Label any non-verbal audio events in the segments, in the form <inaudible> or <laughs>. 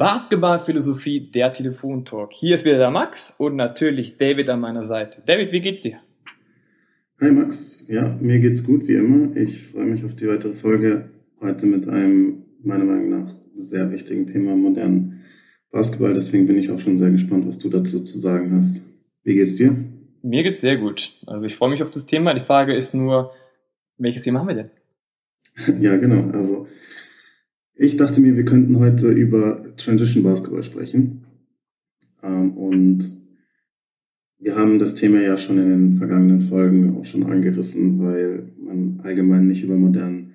Basketballphilosophie, der Telefontalk. Hier ist wieder der Max und natürlich David an meiner Seite. David, wie geht's dir? Hi Max, ja, mir geht's gut wie immer. Ich freue mich auf die weitere Folge heute mit einem meiner Meinung nach sehr wichtigen Thema modernen Basketball. Deswegen bin ich auch schon sehr gespannt, was du dazu zu sagen hast. Wie geht's dir? Mir geht's sehr gut. Also ich freue mich auf das Thema. Die Frage ist nur, welches Thema haben wir denn? <laughs> ja, genau. Also ich dachte mir, wir könnten heute über Transition Basketball sprechen. Ähm, und wir haben das Thema ja schon in den vergangenen Folgen auch schon angerissen, weil man allgemein nicht über modernen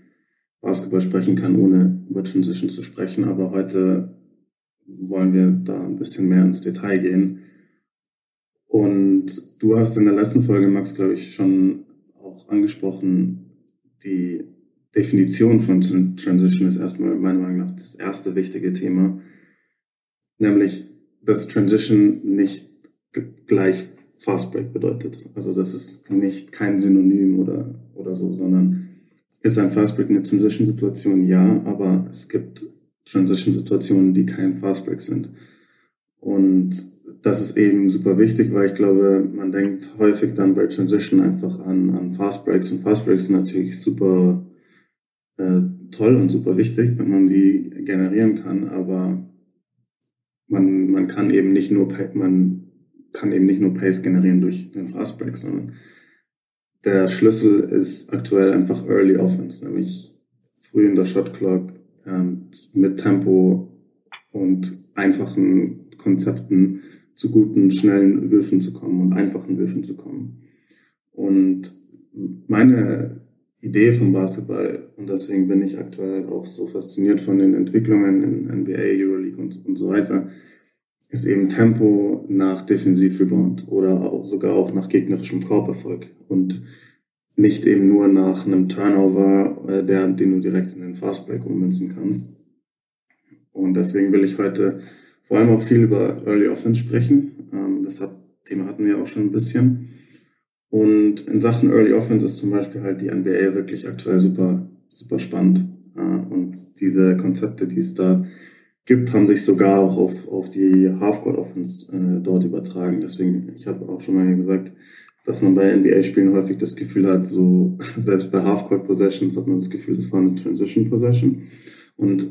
Basketball sprechen kann, ohne über Transition zu sprechen. Aber heute wollen wir da ein bisschen mehr ins Detail gehen. Und du hast in der letzten Folge, Max, glaube ich, schon auch angesprochen, die Definition von Transition ist erstmal meiner Meinung nach das erste wichtige Thema, nämlich dass Transition nicht gleich Fast Break bedeutet. Also das ist nicht kein Synonym oder, oder so, sondern ist ein Fast Break eine Transition-Situation? Ja, aber es gibt Transition-Situationen, die kein Fast Break sind. Und das ist eben super wichtig, weil ich glaube, man denkt häufig dann bei Transition einfach an, an Fast Breaks und Fast Breaks sind natürlich super äh, toll und super wichtig, wenn man sie generieren kann, aber man, man kann eben nicht nur man kann eben nicht nur Pace generieren durch den Fast Break, sondern der Schlüssel ist aktuell einfach Early Offense, nämlich früh in der Shot Clock ähm, mit Tempo und einfachen Konzepten zu guten, schnellen Würfen zu kommen und einfachen Würfen zu kommen. Und meine Idee vom Basketball. Und deswegen bin ich aktuell auch so fasziniert von den Entwicklungen in NBA, Euroleague und, und so weiter. Ist eben Tempo nach Defensivrebound oder auch, sogar auch nach gegnerischem Korberfolg und nicht eben nur nach einem Turnover, äh, der, den du direkt in den Fastbreak ummünzen kannst. Und deswegen will ich heute vor allem auch viel über Early Offense sprechen. Ähm, das hat, Thema hatten wir auch schon ein bisschen. Und in Sachen Early Offense ist zum Beispiel halt die NBA wirklich aktuell super, super spannend. Und diese Konzepte, die es da gibt, haben sich sogar auch auf, auf die Halfcourt Offense äh, dort übertragen. Deswegen, ich habe auch schon mal gesagt, dass man bei NBA-Spielen häufig das Gefühl hat, so <laughs> selbst bei Halfcourt Possessions hat man das Gefühl, das war eine Transition Possession. Und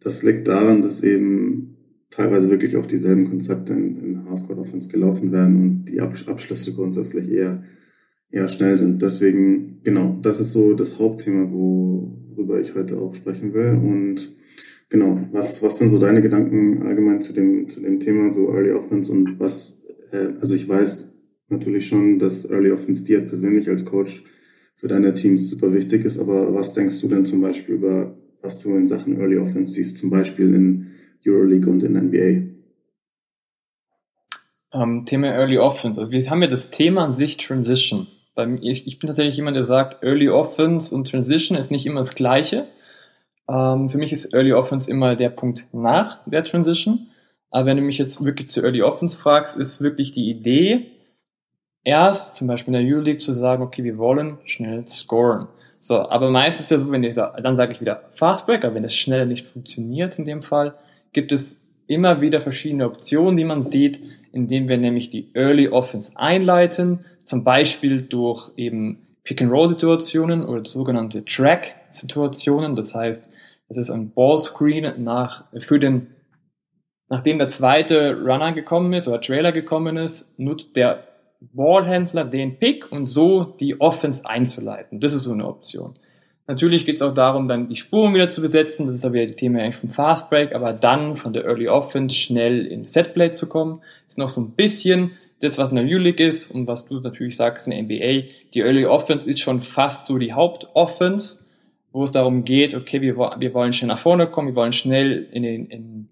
das liegt daran, dass eben teilweise wirklich auch dieselben Konzepte in, in Halfcourt Offense gelaufen werden und die Abschlüsse grundsätzlich eher ja, schnell sind. Deswegen, genau, das ist so das Hauptthema, worüber ich heute auch sprechen will. Und genau, was, was sind so deine Gedanken allgemein zu dem, zu dem Thema, so Early Offense und was, äh, also ich weiß natürlich schon, dass Early Offense dir persönlich als Coach für deine Teams super wichtig ist, aber was denkst du denn zum Beispiel über, was du in Sachen Early Offense siehst, zum Beispiel in Euroleague und in NBA? Um, ähm, Thema Early Offense. Also wir haben ja das Thema an sich Transition bei ich, bin tatsächlich jemand, der sagt, Early Offense und Transition ist nicht immer das Gleiche. Ähm, für mich ist Early Offense immer der Punkt nach der Transition. Aber wenn du mich jetzt wirklich zu Early Offense fragst, ist wirklich die Idee, erst zum Beispiel in der Euroleague zu sagen, okay, wir wollen schnell scoren. So, aber meistens ist ja so, wenn ich sage, dann sage ich wieder Fast Breaker, wenn das schneller nicht funktioniert in dem Fall, gibt es immer wieder verschiedene Optionen, die man sieht, indem wir nämlich die Early Offense einleiten, zum Beispiel durch eben Pick-and-Roll-Situationen oder sogenannte Track-Situationen. Das heißt, das ist ein Ballscreen nach, für den, nachdem der zweite Runner gekommen ist oder Trailer gekommen ist, nutzt der Ballhändler den Pick, um so die Offense einzuleiten. Das ist so eine Option. Natürlich geht es auch darum, dann die Spuren wieder zu besetzen. Das ist aber wieder die Thema eigentlich vom Fast Break, aber dann von der Early Offense schnell in Setplay zu kommen. Ist noch so ein bisschen das, was in der U-League ist und was du natürlich sagst in der NBA, die Early Offense ist schon fast so die Hauptoffense, wo es darum geht, okay, wir, wir wollen schnell nach vorne kommen, wir wollen schnell in, den, in,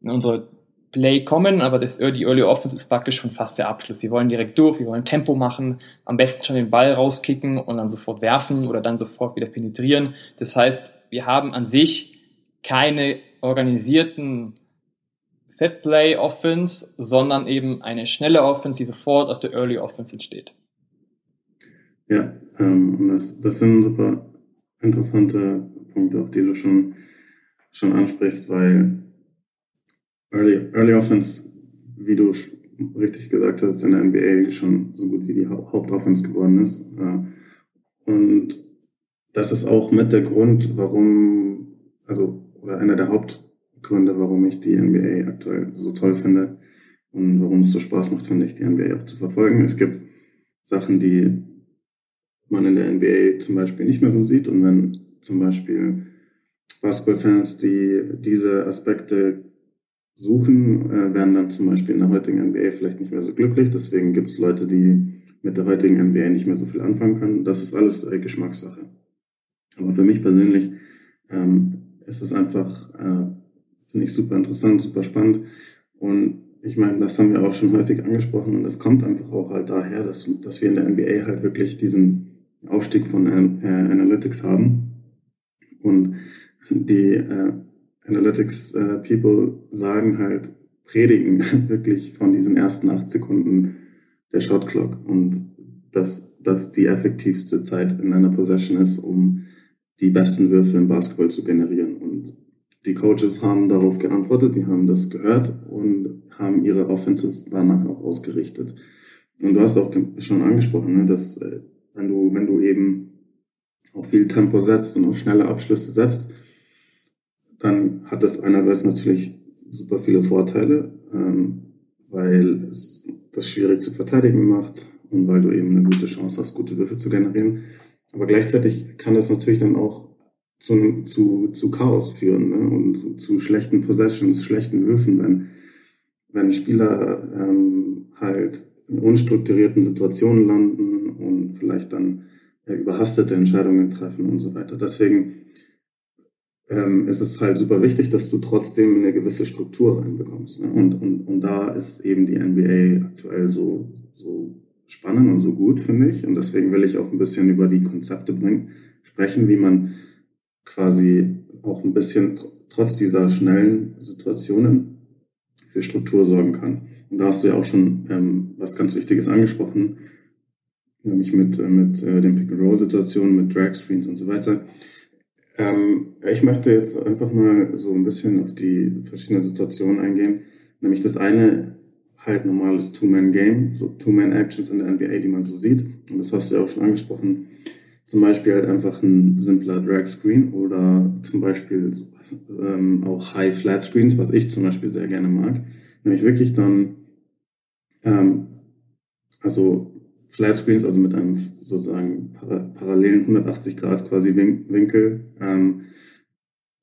in unsere Play kommen, aber das, die Early Offense ist praktisch schon fast der Abschluss. Wir wollen direkt durch, wir wollen Tempo machen, am besten schon den Ball rauskicken und dann sofort werfen oder dann sofort wieder penetrieren. Das heißt, wir haben an sich keine organisierten Set-Play Offense, sondern eben eine schnelle Offense, die sofort aus der Early Offense entsteht. Ja, ähm, das, das sind super interessante Punkte, auch die du schon, schon ansprichst, weil Early, Early Offense, wie du richtig gesagt hast, in der NBA schon so gut wie die Hauptoffense geworden ist. Äh, und das ist auch mit der Grund, warum, also, oder einer der Hauptgründe, warum ich die NBA aktuell so toll finde und warum es so Spaß macht, finde ich, die NBA auch zu verfolgen. Es gibt Sachen, die man in der NBA zum Beispiel nicht mehr so sieht und wenn zum Beispiel Basketballfans, die diese Aspekte suchen, äh, werden dann zum Beispiel in der heutigen NBA vielleicht nicht mehr so glücklich. Deswegen gibt es Leute, die mit der heutigen NBA nicht mehr so viel anfangen können. Das ist alles äh, Geschmackssache. Aber für mich persönlich ähm, ist es einfach, äh, finde ich super interessant, super spannend. Und ich meine, das haben wir auch schon häufig angesprochen und das kommt einfach auch halt daher, dass, dass wir in der NBA halt wirklich diesen Aufstieg von äh, Analytics haben. Und die äh, Analytics äh, People sagen halt, predigen <laughs> wirklich von diesen ersten acht Sekunden der Shot Clock und dass das die effektivste Zeit in einer Possession ist, um die besten Würfe im Basketball zu generieren. Die Coaches haben darauf geantwortet, die haben das gehört und haben ihre Offenses danach auch ausgerichtet. Und du hast auch schon angesprochen, ne, dass äh, wenn du, wenn du eben auf viel Tempo setzt und auf schnelle Abschlüsse setzt, dann hat das einerseits natürlich super viele Vorteile, ähm, weil es das schwierig zu verteidigen macht und weil du eben eine gute Chance hast, gute Würfe zu generieren. Aber gleichzeitig kann das natürlich dann auch zu, zu, zu Chaos führen ne? und zu, schlechten Possessions, schlechten Würfen, wenn, wenn Spieler ähm, halt in unstrukturierten Situationen landen und vielleicht dann äh, überhastete Entscheidungen treffen und so weiter. Deswegen ähm, ist es halt super wichtig, dass du trotzdem eine gewisse Struktur reinbekommst. Ne? Und, und, und da ist eben die NBA aktuell so, so spannend und so gut, finde ich. Und deswegen will ich auch ein bisschen über die Konzepte bringen, sprechen, wie man quasi auch ein bisschen trotz dieser schnellen Situationen für Struktur sorgen kann. Und da hast du ja auch schon ähm, was ganz Wichtiges angesprochen, nämlich mit, äh, mit äh, den Pick-and-Roll-Situationen, mit Drag-Screens und so weiter. Ähm, ich möchte jetzt einfach mal so ein bisschen auf die verschiedenen Situationen eingehen. Nämlich das eine halt normales Two-Man-Game, so Two-Man-Actions in der NBA, die man so sieht. Und das hast du ja auch schon angesprochen. Zum Beispiel halt einfach ein simpler Drag-Screen oder zum Beispiel ähm, auch High-Flat-Screens, was ich zum Beispiel sehr gerne mag. Nämlich wirklich dann, ähm, also Flat Screens, also mit einem sozusagen para parallelen 180 Grad quasi Win Winkel ähm,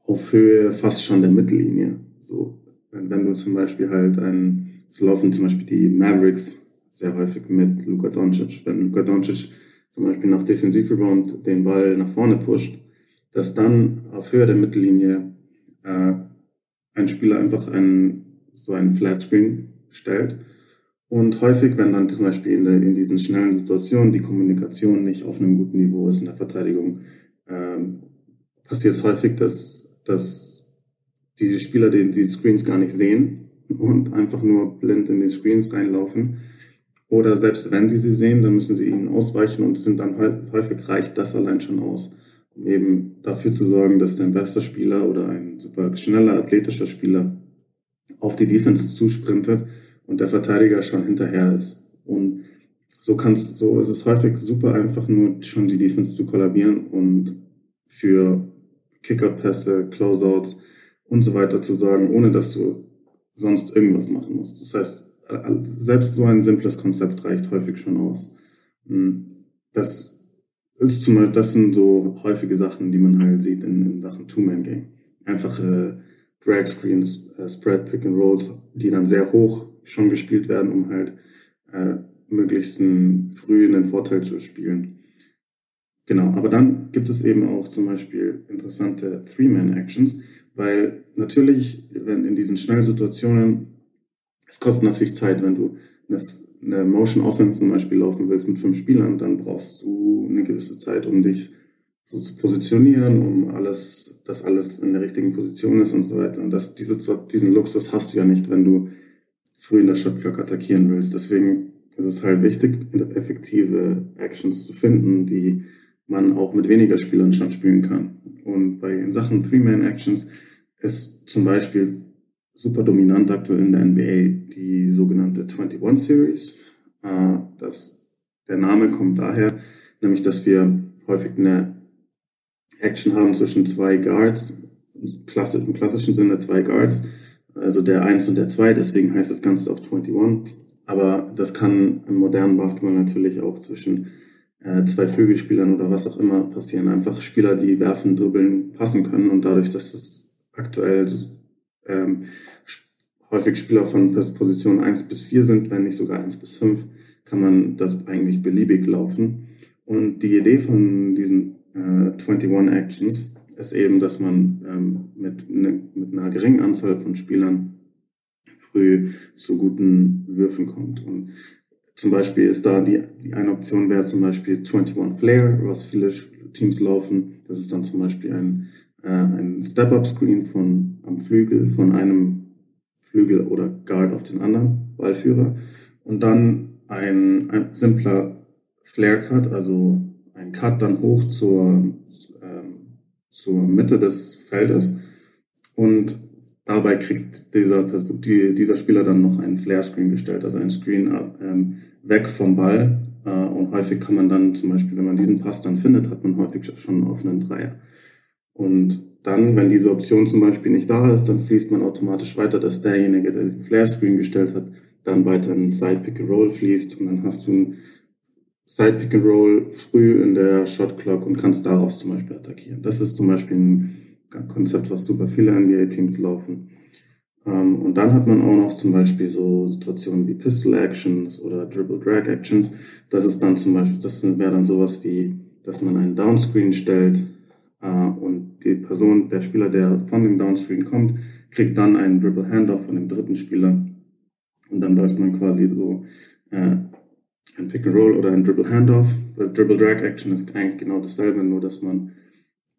auf Höhe fast schon der Mittellinie. So, wenn, wenn du zum Beispiel halt ein, es laufen zum Beispiel die Mavericks sehr häufig mit Luka Doncic. Wenn Luka Doncic zum Beispiel nach Defensivrebound den Ball nach vorne pusht, dass dann auf Höhe der Mittellinie äh, ein Spieler einfach einen, so einen Flat Screen stellt und häufig, wenn dann zum Beispiel in, der, in diesen schnellen Situationen die Kommunikation nicht auf einem guten Niveau ist in der Verteidigung, ähm, passiert es häufig, dass, dass die Spieler die, die Screens gar nicht sehen und einfach nur blind in die Screens reinlaufen. Oder selbst wenn sie sie sehen, dann müssen sie ihnen ausweichen und sind dann häufig reicht das allein schon aus, um eben dafür zu sorgen, dass dein bester Spieler oder ein super schneller, athletischer Spieler auf die Defense zusprintet und der Verteidiger schon hinterher ist. Und so kannst, so ist es häufig super einfach nur schon die Defense zu kollabieren und für Kickout-Pässe, Closeouts und so weiter zu sorgen, ohne dass du sonst irgendwas machen musst. Das heißt, selbst so ein simples Konzept reicht häufig schon aus. Hm, das ist zum das sind so häufige Sachen, die man halt sieht in, in Sachen Two-Man-Game. Einfache Drag Screens, äh, Spread Pick and Rolls, die dann sehr hoch schon gespielt werden, um halt äh, möglichst früh einen Vorteil zu spielen. Genau, aber dann gibt es eben auch zum Beispiel interessante Three-Man-Actions, weil natürlich, wenn in diesen schnellen Situationen, es kostet natürlich Zeit, wenn du eine, eine Motion Offense zum Beispiel laufen willst mit fünf Spielern, dann brauchst du eine gewisse Zeit, um dich so zu positionieren, um alles, dass alles in der richtigen Position ist und so weiter. Und das, diese, diesen Luxus hast du ja nicht, wenn du früh in der Shotclock attackieren willst. Deswegen ist es halt wichtig, effektive Actions zu finden, die man auch mit weniger Spielern schon spielen kann. Und bei Sachen Three-Man-Actions ist zum Beispiel super dominant aktuell in der NBA die sogenannte 21 Series. Äh, das, der Name kommt daher, nämlich dass wir häufig eine Action haben zwischen zwei Guards, im klassischen Sinne zwei Guards, also der 1 und der 2, deswegen heißt das Ganze auch 21. Aber das kann im modernen Basketball natürlich auch zwischen äh, zwei Flügelspielern oder was auch immer passieren. Einfach Spieler, die werfen, dribbeln, passen können und dadurch, dass es aktuell ähm, häufig Spieler von Position 1 bis 4 sind, wenn nicht sogar 1 bis 5, kann man das eigentlich beliebig laufen. Und die Idee von diesen äh, 21 Actions ist eben, dass man ähm, mit, ne, mit einer geringen Anzahl von Spielern früh zu guten Würfen kommt. Und zum Beispiel ist da die, die eine Option wäre zum Beispiel 21 Flare, was viele Teams laufen. Das ist dann zum Beispiel ein, äh, ein Step-Up-Screen von am Flügel von einem Flügel oder Guard auf den anderen Ballführer. Und dann ein, ein simpler Flare Cut, also ein Cut dann hoch zur, ähm, zur Mitte des Feldes. Und dabei kriegt dieser, die, dieser Spieler dann noch einen Flare-Screen gestellt, also ein Screen ähm, weg vom Ball. Äh, und häufig kann man dann zum Beispiel, wenn man diesen Pass dann findet, hat man häufig schon einen offenen Dreier. Und dann, wenn diese Option zum Beispiel nicht da ist, dann fließt man automatisch weiter, dass derjenige, der den Flare-Screen gestellt hat, dann weiter in Side-Pick-and-Roll fließt und dann hast du ein Side-Pick-and-Roll früh in der Shot-Clock und kannst daraus zum Beispiel attackieren. Das ist zum Beispiel ein Konzept, was super viele NBA-Teams laufen. Ähm, und dann hat man auch noch zum Beispiel so Situationen wie Pistol-Actions oder Dribble-Drag-Actions. Das ist dann zum Beispiel, das wäre dann sowas wie, dass man einen Downscreen stellt, und die Person, der Spieler, der von dem Downscreen kommt, kriegt dann einen Dribble Handoff von dem dritten Spieler. Und dann läuft man quasi so äh, ein Pick and Roll oder ein Dribble Handoff. Dribble Drag Action ist eigentlich genau dasselbe, nur dass man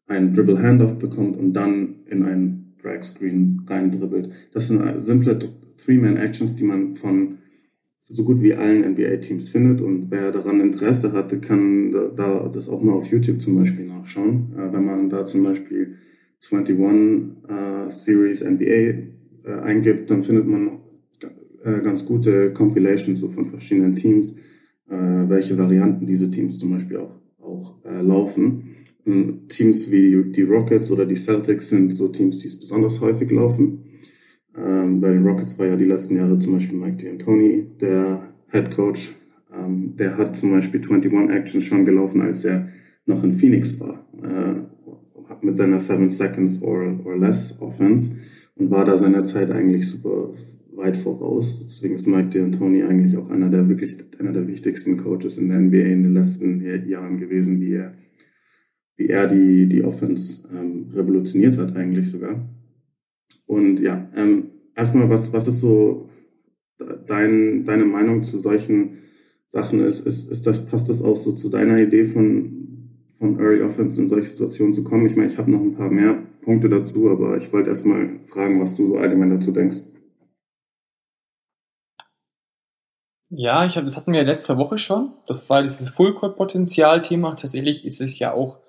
einen Dribble Handoff bekommt und dann in einen Drag Screen reindribbelt. Das sind simple Three-Man-Actions, die man von so gut wie allen NBA-Teams findet. Und wer daran Interesse hatte, kann da, da das auch mal auf YouTube zum Beispiel nachschauen. Äh, wenn man da zum Beispiel 21 äh, Series NBA äh, eingibt, dann findet man äh, ganz gute Compilations so von verschiedenen Teams, äh, welche Varianten diese Teams zum Beispiel auch, auch äh, laufen. Und Teams wie die Rockets oder die Celtics sind so Teams, die es besonders häufig laufen. Ähm, bei den Rockets war ja die letzten Jahre zum Beispiel Mike D'Antoni, der Head Coach. Ähm, der hat zum Beispiel 21 Actions schon gelaufen, als er noch in Phoenix war. Äh, mit seiner 7 Seconds or, or Less Offense und war da seiner Zeit eigentlich super weit voraus. Deswegen ist Mike D'Antoni eigentlich auch einer der wirklich einer der wichtigsten Coaches in der NBA in den letzten Jahren gewesen, wie er wie er die die Offense ähm, revolutioniert hat eigentlich sogar. Und ja, ähm, erstmal, was, was ist so dein, deine Meinung zu solchen Sachen? Ist, ist, ist das, passt das auch so zu deiner Idee von, von Early Offense in solche Situationen zu kommen? Ich meine, ich habe noch ein paar mehr Punkte dazu, aber ich wollte erstmal fragen, was du so allgemein dazu denkst. Ja, ich hab, das hatten wir letzte Woche schon. Das war dieses Full-Court-Potenzial-Thema. Tatsächlich ist es ja auch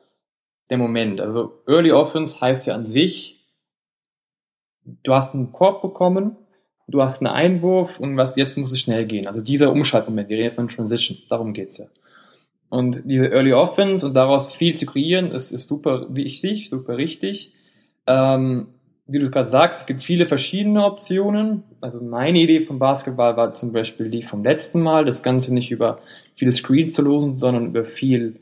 der Moment. Also Early Offense heißt ja an sich, du hast einen Korb bekommen, du hast einen Einwurf und was jetzt muss es schnell gehen. Also dieser Umschaltmoment, wir reden von Transition, darum geht's ja. Und diese Early Offense und daraus viel zu kreieren, ist, ist super wichtig, super richtig. Ähm, wie du gerade sagst, es gibt viele verschiedene Optionen. Also meine Idee vom Basketball war zum Beispiel die vom letzten Mal, das Ganze nicht über viele Screens zu losen, sondern über viel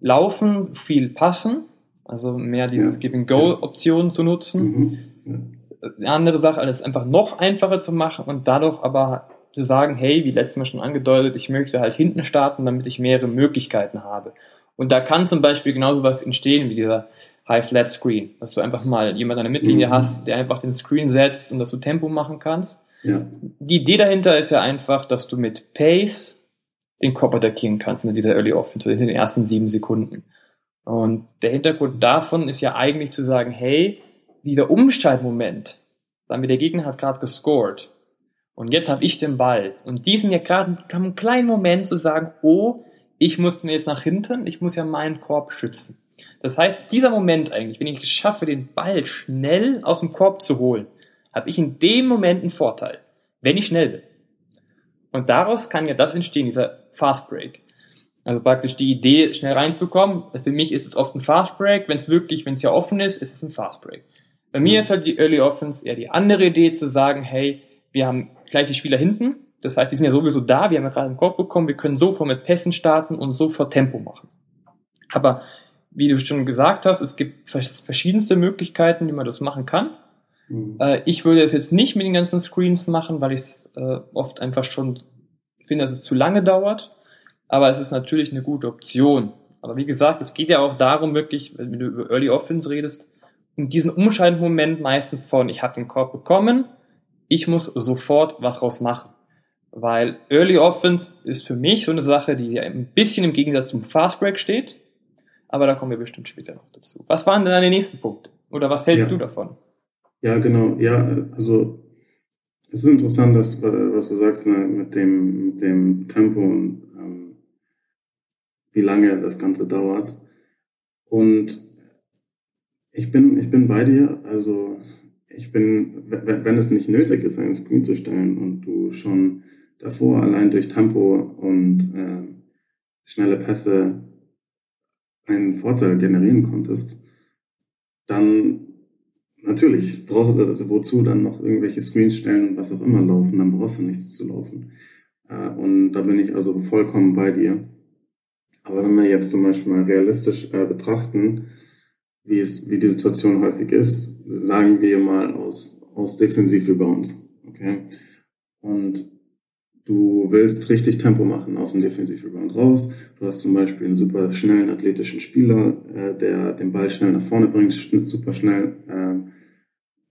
Laufen, viel Passen. Also mehr dieses ja. Give-and-Go-Option zu nutzen. Mhm eine andere Sache, alles einfach noch einfacher zu machen und dadurch aber zu sagen, hey, wie letztes Mal schon angedeutet, ich möchte halt hinten starten, damit ich mehrere Möglichkeiten habe. Und da kann zum Beispiel genauso was entstehen wie dieser High Flat Screen, dass du einfach mal jemand an der Mittellinie mhm. hast, der einfach den Screen setzt und dass du Tempo machen kannst. Ja. Die Idee dahinter ist ja einfach, dass du mit Pace den Kopf attackieren kannst in dieser Early Offense, in den ersten sieben Sekunden. Und der Hintergrund davon ist ja eigentlich zu sagen, hey, dieser Umschaltmoment, sagen wir, der Gegner hat gerade gescored und jetzt habe ich den Ball und diesen ja gerade einen kleinen Moment zu sagen, oh, ich muss mir jetzt nach hinten, ich muss ja meinen Korb schützen. Das heißt, dieser Moment eigentlich, wenn ich es schaffe, den Ball schnell aus dem Korb zu holen, habe ich in dem Moment einen Vorteil, wenn ich schnell bin. Und daraus kann ja das entstehen, dieser Fast Break. Also praktisch die Idee, schnell reinzukommen. Für mich ist es oft ein Fast Break. Wenn es wirklich, wenn es ja offen ist, ist es ein Fast Break. Bei mir ist halt die Early Offense eher die andere Idee zu sagen, hey, wir haben gleich die Spieler hinten. Das heißt, die sind ja sowieso da. Wir haben ja gerade einen Korb bekommen. Wir können sofort mit Pässen starten und sofort Tempo machen. Aber wie du schon gesagt hast, es gibt verschiedenste Möglichkeiten, wie man das machen kann. Mhm. Äh, ich würde es jetzt nicht mit den ganzen Screens machen, weil ich es äh, oft einfach schon finde, dass es zu lange dauert. Aber es ist natürlich eine gute Option. Aber wie gesagt, es geht ja auch darum, wirklich, wenn du über Early Offense redest, um diesen Umschaltmoment meistens von, ich habe den Korb bekommen, ich muss sofort was raus machen. Weil Early Offense ist für mich so eine Sache, die ein bisschen im Gegensatz zum Fast Break steht. Aber da kommen wir bestimmt später noch dazu. Was waren denn deine nächsten Punkte? Oder was hältst ja. du davon? Ja, genau. Ja, also es ist interessant, dass, was du sagst ne, mit, dem, mit dem Tempo und ähm, wie lange das Ganze dauert. Und ich bin, ich bin bei dir. Also ich bin, wenn es nicht nötig ist, einen Screen zu stellen und du schon davor allein durch Tempo und äh, schnelle Pässe einen Vorteil generieren konntest, dann natürlich brauchst du wozu dann noch irgendwelche Screens stellen und was auch immer laufen, dann brauchst du nichts zu laufen. Äh, und da bin ich also vollkommen bei dir. Aber wenn wir jetzt zum Beispiel mal realistisch äh, betrachten, wie es, wie die Situation häufig ist, sagen wir mal aus, aus Defensiv-Rebounds, okay? Und du willst richtig Tempo machen aus dem Defensiv-Rebound raus. Du hast zum Beispiel einen super schnellen athletischen Spieler, äh, der den Ball schnell nach vorne bringt, super schnell äh,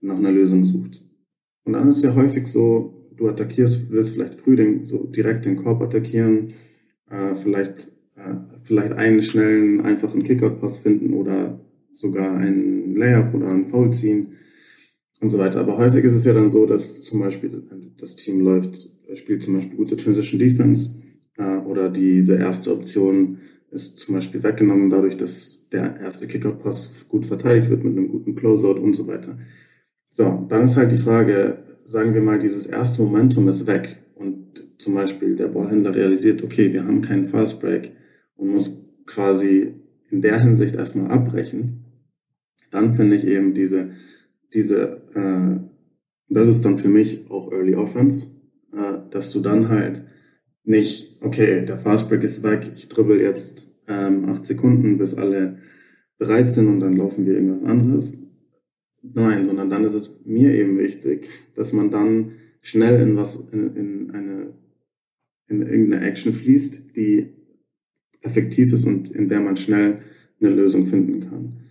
nach einer Lösung sucht. Und dann ist ja häufig so, du attackierst, willst vielleicht früh den, so direkt den Korb attackieren, äh, vielleicht, äh, vielleicht einen schnellen, einfachen Kickout-Pass finden oder sogar einen Layup oder einen Foul ziehen und so weiter. Aber häufig ist es ja dann so, dass zum Beispiel das Team läuft, spielt zum Beispiel gute Transition Defense äh, oder diese erste Option ist zum Beispiel weggenommen dadurch, dass der erste Kickout-Pass gut verteidigt wird mit einem guten Closeout und so weiter. So, dann ist halt die Frage, sagen wir mal, dieses erste Momentum ist weg und zum Beispiel der Ballhändler realisiert, okay, wir haben keinen Fast Break und muss quasi in der Hinsicht erstmal abbrechen, dann finde ich eben diese, diese, äh, das ist dann für mich auch Early Offense, äh, dass du dann halt nicht, okay, der Fastbreak ist weg, ich dribbel jetzt ähm, acht Sekunden, bis alle bereit sind und dann laufen wir irgendwas anderes. Nein, sondern dann ist es mir eben wichtig, dass man dann schnell in was, in, in eine, in irgendeine Action fließt, die effektiv ist und in der man schnell eine Lösung finden kann.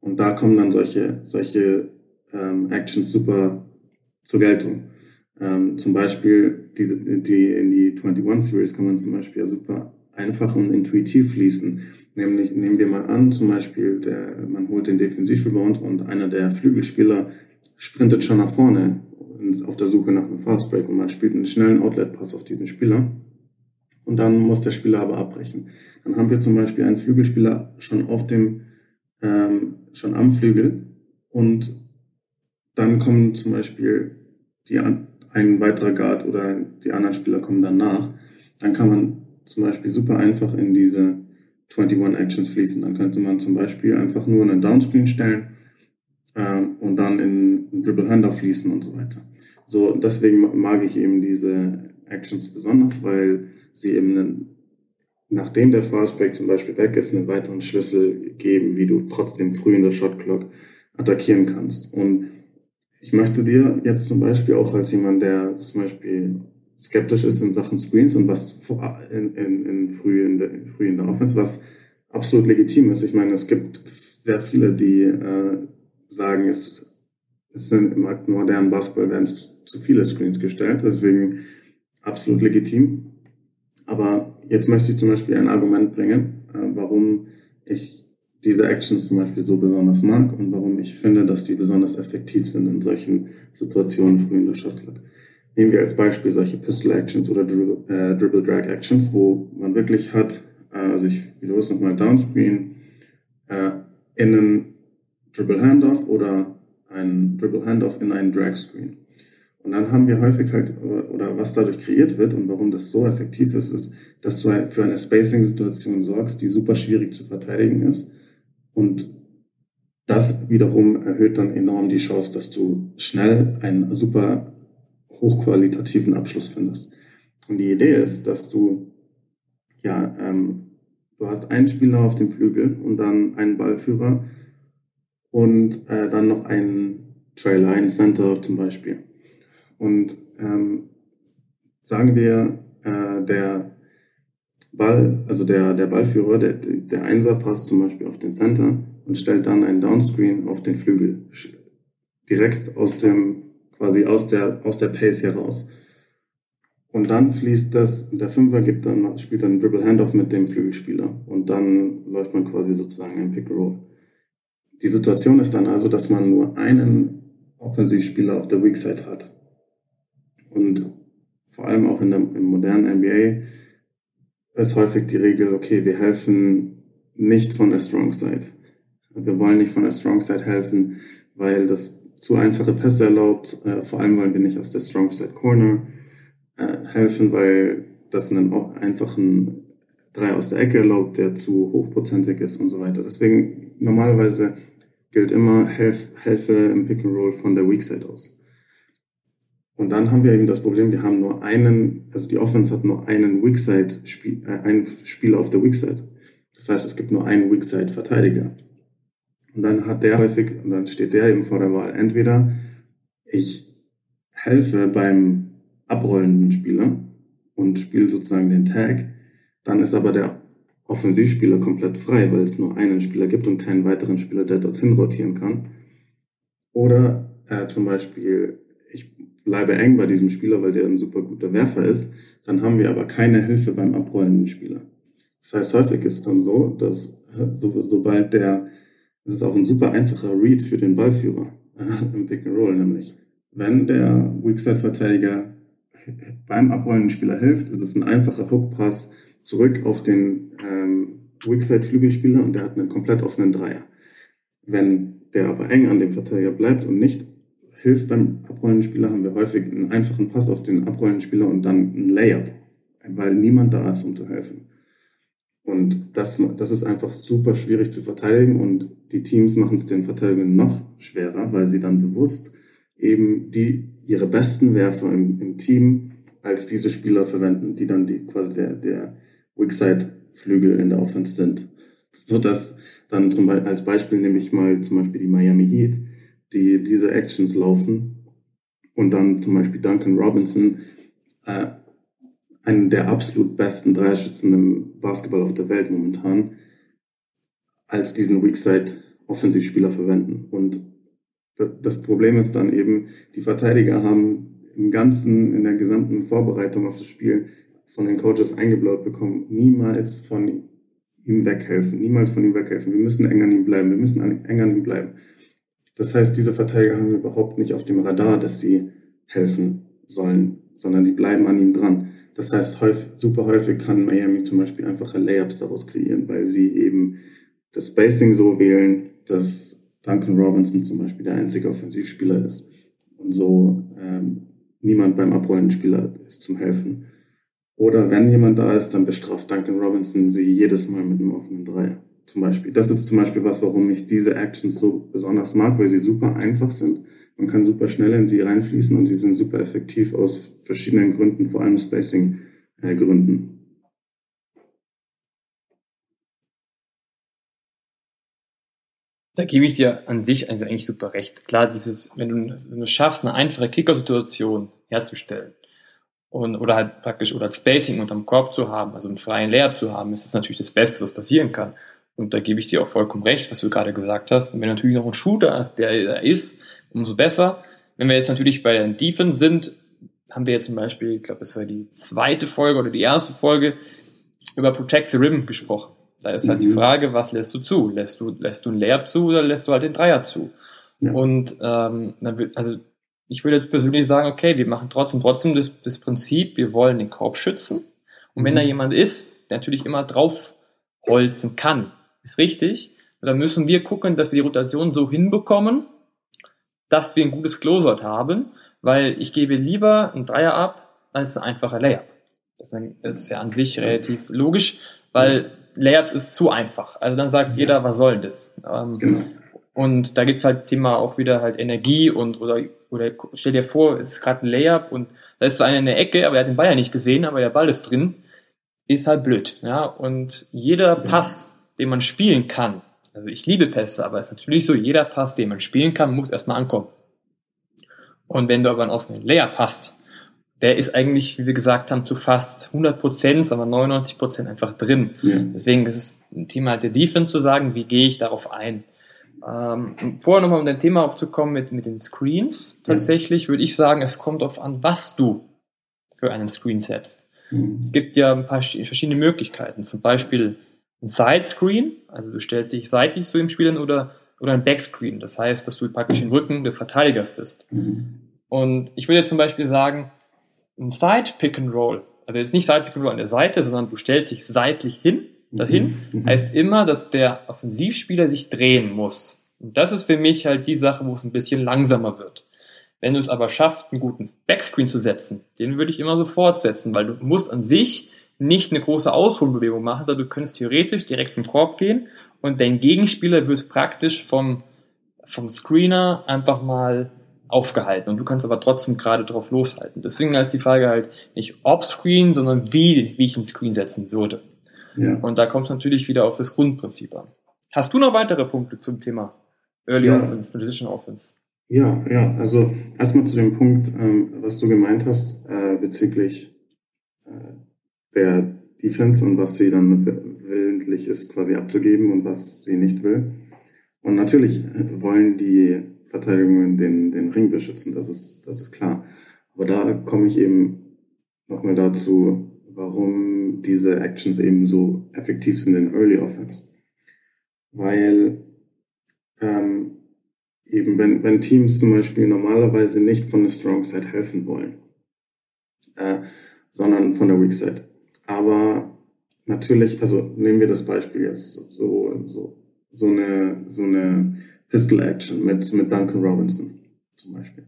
Und da kommen dann solche, solche ähm, Actions super zur Geltung. Ähm, zum Beispiel diese, die, in die 21 Series kann man zum Beispiel ja super einfach und intuitiv fließen. Nämlich nehmen wir mal an, zum Beispiel, der, man holt den Defensivrebound und einer der Flügelspieler sprintet schon nach vorne auf der Suche nach einem Fastbreak und man spielt einen schnellen Outlet-Pass auf diesen Spieler. Und dann muss der Spieler aber abbrechen. Dann haben wir zum Beispiel einen Flügelspieler schon auf dem, ähm, schon am Flügel und dann kommen zum Beispiel die, ein weiterer Guard oder die anderen Spieler kommen danach. Dann kann man zum Beispiel super einfach in diese 21 Actions fließen. Dann könnte man zum Beispiel einfach nur einen Downscreen stellen ähm, und dann in Dribble Hander fließen und so weiter. So, deswegen mag ich eben diese Actions besonders, weil sie eben einen, nachdem der Fastbreak zum Beispiel weg ist, einen weiteren Schlüssel geben, wie du trotzdem früh in der Shotclock attackieren kannst. Und ich möchte dir jetzt zum Beispiel auch als jemand, der zum Beispiel skeptisch ist in Sachen Screens und was in, in, in früh, in der, früh in der Offense, was absolut legitim ist. Ich meine, es gibt sehr viele, die äh, sagen, es, es sind im modernen Basketball werden zu viele Screens gestellt, deswegen absolut legitim. Aber jetzt möchte ich zum Beispiel ein Argument bringen, äh, warum ich diese Actions zum Beispiel so besonders mag und warum ich finde, dass die besonders effektiv sind in solchen Situationen früh in der Shotclock. Nehmen wir als Beispiel solche Pistol Actions oder Dribble, äh, Dribble Drag Actions, wo man wirklich hat, äh, also ich wiederhole es nochmal, Downscreen, äh, in einen Dribble Handoff oder ein Dribble Handoff in einen Drag Screen. Und dann haben wir häufig halt, oder was dadurch kreiert wird und warum das so effektiv ist, ist, dass du für eine Spacing-Situation sorgst, die super schwierig zu verteidigen ist. Und das wiederum erhöht dann enorm die Chance, dass du schnell einen super hochqualitativen Abschluss findest. Und die Idee ist, dass du, ja, ähm, du hast einen Spieler auf dem Flügel und dann einen Ballführer und äh, dann noch einen Trailer, einen Center zum Beispiel. Und ähm, sagen wir, äh, der Ball, also der, der Ballführer, der, der Einser passt zum Beispiel auf den Center und stellt dann einen Downscreen auf den Flügel. Direkt aus dem, quasi aus der, aus der Pace heraus. Und dann fließt das, der Fünfer gibt dann, spielt dann Dribble Handoff mit dem Flügelspieler. Und dann läuft man quasi sozusagen ein Pick Roll. Die Situation ist dann also, dass man nur einen Offensivspieler auf der Weak Side hat. Und vor allem auch in der, im modernen NBA ist häufig die Regel, okay, wir helfen nicht von der Strong Side. Wir wollen nicht von der Strong Side helfen, weil das zu einfache Pässe erlaubt. Äh, vor allem wollen wir nicht aus der Strong Side Corner äh, helfen, weil das einen einfachen Drei aus der Ecke erlaubt, der zu hochprozentig ist und so weiter. Deswegen normalerweise gilt immer, helf, helfe im Pick and Roll von der Weak Side aus. Und dann haben wir eben das Problem, wir haben nur einen, also die Offense hat nur einen Weakside, Spiel, äh, einen Spieler auf der Weakside. Das heißt, es gibt nur einen Weakside Verteidiger. Und dann hat der häufig, und dann steht der eben vor der Wahl. Entweder ich helfe beim abrollenden Spieler und spiele sozusagen den Tag, dann ist aber der Offensivspieler komplett frei, weil es nur einen Spieler gibt und keinen weiteren Spieler, der dorthin rotieren kann. Oder äh, zum Beispiel bleibe eng bei diesem Spieler, weil der ein super guter Werfer ist, dann haben wir aber keine Hilfe beim abrollenden Spieler. Das heißt, häufig ist es dann so, dass so, sobald der, das ist auch ein super einfacher Read für den Ballführer äh, im Pick and Roll, nämlich wenn der Weakside-Verteidiger beim abrollenden Spieler hilft, ist es ein einfacher Hook-Pass zurück auf den ähm, Weakside-Flügelspieler und der hat einen komplett offenen Dreier. Wenn der aber eng an dem Verteidiger bleibt und nicht hilft beim abrollenden Spieler, haben wir häufig einen einfachen Pass auf den abrollenden Spieler und dann ein Layup, weil niemand da ist, um zu helfen. Und das, das ist einfach super schwierig zu verteidigen und die Teams machen es den Verteidigern noch schwerer, weil sie dann bewusst eben die, ihre besten Werfer im, im Team als diese Spieler verwenden, die dann die, quasi der, der Weakside-Flügel in der Offense sind. So dass dann zum Beispiel, als Beispiel nehme ich mal zum Beispiel die Miami Heat, die diese Actions laufen und dann zum Beispiel Duncan Robinson, äh, einen der absolut besten Dreischützen im Basketball auf der Welt momentan, als diesen Weakside Offensivspieler verwenden. Und das Problem ist dann eben, die Verteidiger haben im ganzen, in der gesamten Vorbereitung auf das Spiel von den Coaches eingeblaut bekommen, niemals von ihm weghelfen, niemals von ihm weghelfen. Wir müssen eng an ihm bleiben, wir müssen eng an ihm bleiben. Das heißt, diese Verteidiger haben überhaupt nicht auf dem Radar, dass sie helfen sollen, sondern die bleiben an ihm dran. Das heißt, häufig, super häufig kann Miami zum Beispiel einfache Layups daraus kreieren, weil sie eben das Spacing so wählen, dass Duncan Robinson zum Beispiel der einzige Offensivspieler ist und so ähm, niemand beim abrollen Spieler ist zum Helfen. Oder wenn jemand da ist, dann bestraft Duncan Robinson sie jedes Mal mit einem offenen Dreier zum Beispiel. Das ist zum Beispiel was, warum ich diese Actions so besonders mag, weil sie super einfach sind. Man kann super schnell in sie reinfließen und sie sind super effektiv aus verschiedenen Gründen, vor allem Spacing-Gründen. Da gebe ich dir an sich also eigentlich super recht. Klar, dieses, wenn du, du schaffst, eine einfache Kicker-Situation herzustellen und, oder halt praktisch oder Spacing unterm Korb zu haben, also einen freien Layup zu haben, ist das natürlich das Beste, was passieren kann. Und da gebe ich dir auch vollkommen recht, was du gerade gesagt hast. Und wenn du natürlich noch ein Shooter hast, der da ist, umso besser. Wenn wir jetzt natürlich bei den Defense sind, haben wir jetzt zum Beispiel, ich glaube, es war die zweite Folge oder die erste Folge über Protect the Rim gesprochen. Da ist halt mhm. die Frage, was lässt du zu? Lässt du, lässt du einen Layup zu oder lässt du halt den Dreier zu? Ja. Und ähm, dann wird, also ich würde jetzt persönlich sagen, okay, wir machen trotzdem trotzdem das, das Prinzip, wir wollen den Korb schützen. Und wenn mhm. da jemand ist, der natürlich immer draufholzen kann, ist richtig. Da müssen wir gucken, dass wir die Rotation so hinbekommen, dass wir ein gutes Closeout haben, weil ich gebe lieber ein Dreier ab als ein einfacher Layup. Das ist ja an sich relativ logisch, weil Layups ist zu einfach. Also dann sagt ja. jeder, was soll denn das? Ähm, genau. Und da gibt's halt Thema auch wieder halt Energie und oder oder stell dir vor, es ist gerade ein Layup und da ist so einer in der Ecke, aber er hat den Ball ja nicht gesehen, aber der Ball ist drin, ist halt blöd. Ja? Und jeder Pass, den man spielen kann, also ich liebe Pässe, aber es ist natürlich so, jeder Pass, den man spielen kann, muss erstmal ankommen. Und wenn du aber einen offenen Layup hast, der ist eigentlich, wie wir gesagt haben, zu fast 100 Prozent, aber 99 Prozent einfach drin. Ja. Deswegen ist es ein Thema halt der Defense zu sagen, wie gehe ich darauf ein. Ähm, vorher nochmal um dein Thema aufzukommen mit, mit den Screens. Tatsächlich würde ich sagen, es kommt darauf an, was du für einen Screen setzt. Mhm. Es gibt ja ein paar verschiedene Möglichkeiten. Zum Beispiel ein Side-Screen, also du stellst dich seitlich zu dem Spielern oder, oder ein Backscreen. Das heißt, dass du praktisch im Rücken des Verteidigers bist. Und ich würde zum Beispiel sagen, ein Side-Pick-and-Roll, also jetzt nicht Side-Pick-and-Roll an der Seite, sondern du stellst dich seitlich hin dahin, mhm. heißt immer, dass der Offensivspieler sich drehen muss. Und das ist für mich halt die Sache, wo es ein bisschen langsamer wird. Wenn du es aber schaffst, einen guten Backscreen zu setzen, den würde ich immer so fortsetzen, weil du musst an sich nicht eine große Ausholbewegung machen, sondern du könntest theoretisch direkt zum Korb gehen und dein Gegenspieler wird praktisch vom, vom Screener einfach mal aufgehalten und du kannst aber trotzdem gerade drauf loshalten. Deswegen ist die Frage halt nicht ob Screen, sondern wie, wie ich einen Screen setzen würde. Ja. Und da kommt es natürlich wieder auf das Grundprinzip an. Hast du noch weitere Punkte zum Thema Early ja. Offense, Transition Offense? Ja, ja, also erstmal zu dem Punkt, ähm, was du gemeint hast äh, bezüglich äh, der Defense und was sie dann willentlich ist, quasi abzugeben und was sie nicht will. Und natürlich wollen die Verteidigungen den, den Ring beschützen, das ist, das ist klar. Aber da komme ich eben nochmal dazu, warum diese Actions eben so effektiv sind in Early Offense. Weil ähm, eben wenn, wenn Teams zum Beispiel normalerweise nicht von der Strong Side helfen wollen, äh, sondern von der Weak Side. Aber natürlich, also nehmen wir das Beispiel jetzt so, so, so eine, so eine Pistol Action mit, mit Duncan Robinson zum Beispiel.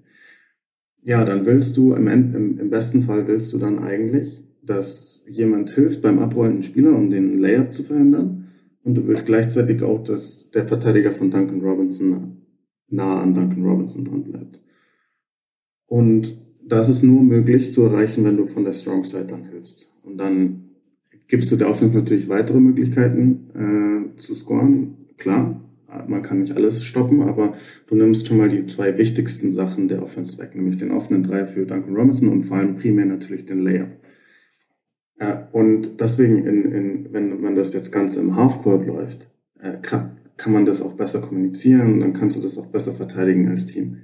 Ja, dann willst du im, im, im besten Fall willst du dann eigentlich dass jemand hilft beim abrollenden Spieler, um den Layup zu verhindern. Und du willst gleichzeitig auch, dass der Verteidiger von Duncan Robinson nah an Duncan Robinson dran bleibt. Und das ist nur möglich zu erreichen, wenn du von der Strong Side dann hilfst. Und dann gibst du der Offense natürlich weitere Möglichkeiten äh, zu scoren. Klar, man kann nicht alles stoppen, aber du nimmst schon mal die zwei wichtigsten Sachen der Offense weg, nämlich den offenen Dreier für Duncan Robinson und vor allem primär natürlich den Layup. Ja, und deswegen, in, in, wenn man das jetzt ganz im Halfcourt läuft, äh, kann, kann man das auch besser kommunizieren, dann kannst du das auch besser verteidigen als Team.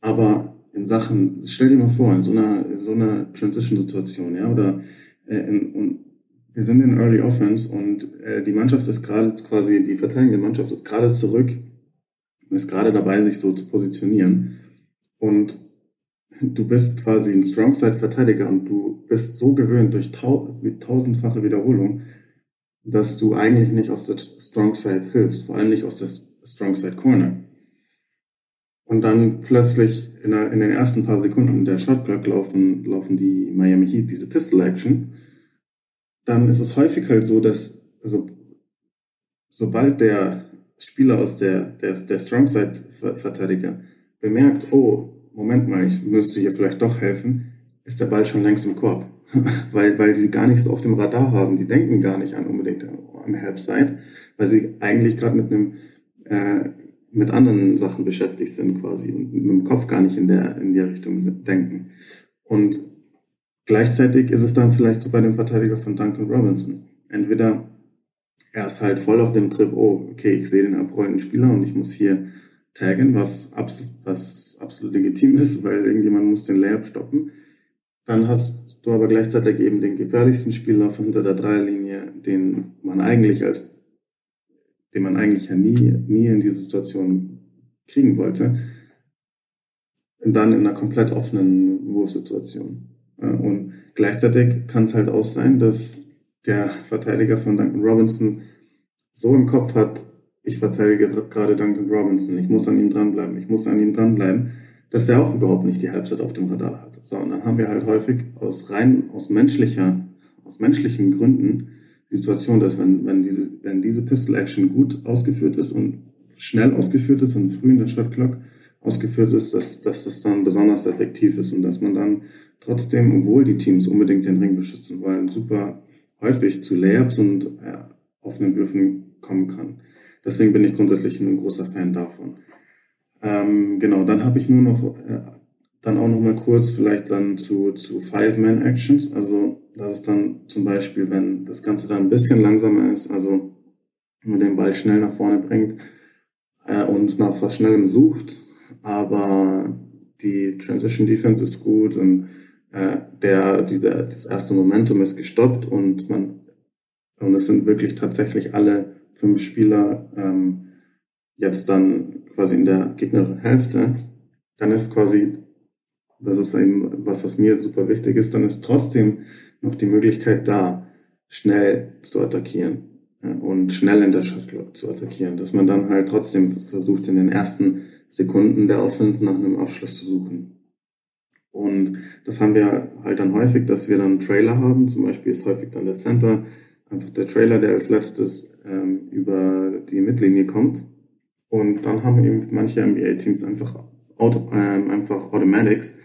Aber in Sachen, stell dir mal vor, in so einer, so einer Transition-Situation, ja, oder äh, in, und wir sind in Early Offense und äh, die Mannschaft ist gerade quasi, die verteidigende Mannschaft ist gerade zurück und ist gerade dabei, sich so zu positionieren. Und du bist quasi ein Strongside-Verteidiger und du bist so gewöhnt durch tau tausendfache Wiederholung, dass du eigentlich nicht aus der Strongside hilfst, vor allem nicht aus der Strongside Corner. Und dann plötzlich in, der, in den ersten paar Sekunden der Shotclock laufen, laufen die Miami Heat diese Pistol Action. Dann ist es häufig halt so, dass also, sobald der Spieler aus der, der, der Strongside-Verteidiger bemerkt, oh, Moment mal, ich müsste hier vielleicht doch helfen, ist der Ball schon längst im Korb. <laughs> weil, weil sie gar nicht so auf dem Radar haben. Die denken gar nicht an unbedingt an Help-Side, weil sie eigentlich gerade mit einem äh, mit anderen Sachen beschäftigt sind quasi und mit dem Kopf gar nicht in der in der Richtung denken. Und gleichzeitig ist es dann vielleicht so bei dem Verteidiger von Duncan Robinson. Entweder er ist halt voll auf dem Trip, oh, okay, ich sehe den abrollenden Spieler und ich muss hier taggen, was, abs was absolut legitim ist, weil irgendjemand muss den Layup stoppen. Dann hast du aber gleichzeitig eben den gefährlichsten Spieler von hinter der Dreierlinie, den man eigentlich als, den man eigentlich ja nie, nie in diese Situation kriegen wollte. Dann in einer komplett offenen Wurfsituation. Und gleichzeitig kann es halt auch sein, dass der Verteidiger von Duncan Robinson so im Kopf hat, ich verteidige gerade Duncan Robinson, ich muss an ihm dranbleiben, ich muss an ihm dranbleiben, dass er auch überhaupt nicht die Halbzeit auf dem Radar hat. So, und dann haben wir halt häufig aus rein, aus menschlicher, aus menschlichen Gründen Situation, dass wenn, wenn diese, wenn diese Pistol Action gut ausgeführt ist und schnell ausgeführt ist und früh in der Shot Clock ausgeführt ist, dass, dass das dann besonders effektiv ist und dass man dann trotzdem, obwohl die Teams unbedingt den Ring beschützen wollen, super häufig zu Layups und äh, offenen Würfen kommen kann. Deswegen bin ich grundsätzlich ein großer Fan davon. Ähm, genau, dann habe ich nur noch, äh, dann auch noch mal kurz vielleicht dann zu, zu Five-Man-Actions. Also das ist dann zum Beispiel, wenn das Ganze dann ein bisschen langsamer ist, also man den Ball schnell nach vorne bringt äh, und nach was Schnellem sucht, aber die Transition Defense ist gut und äh, der, dieser, das erste Momentum ist gestoppt und man, und es sind wirklich tatsächlich alle fünf Spieler ähm, jetzt dann quasi in der gegnerischen Hälfte, dann ist quasi, das ist eben was, was mir super wichtig ist, dann ist trotzdem noch die Möglichkeit da, schnell zu attackieren ja, und schnell in der Shotclock zu attackieren, dass man dann halt trotzdem versucht, in den ersten Sekunden der Offense nach einem Abschluss zu suchen. Und das haben wir halt dann häufig, dass wir dann einen Trailer haben. Zum Beispiel ist häufig dann der Center einfach der Trailer, der als letztes ähm, über die Mittellinie kommt. Und dann haben eben manche NBA-Teams einfach, Auto, ähm, einfach Automatics,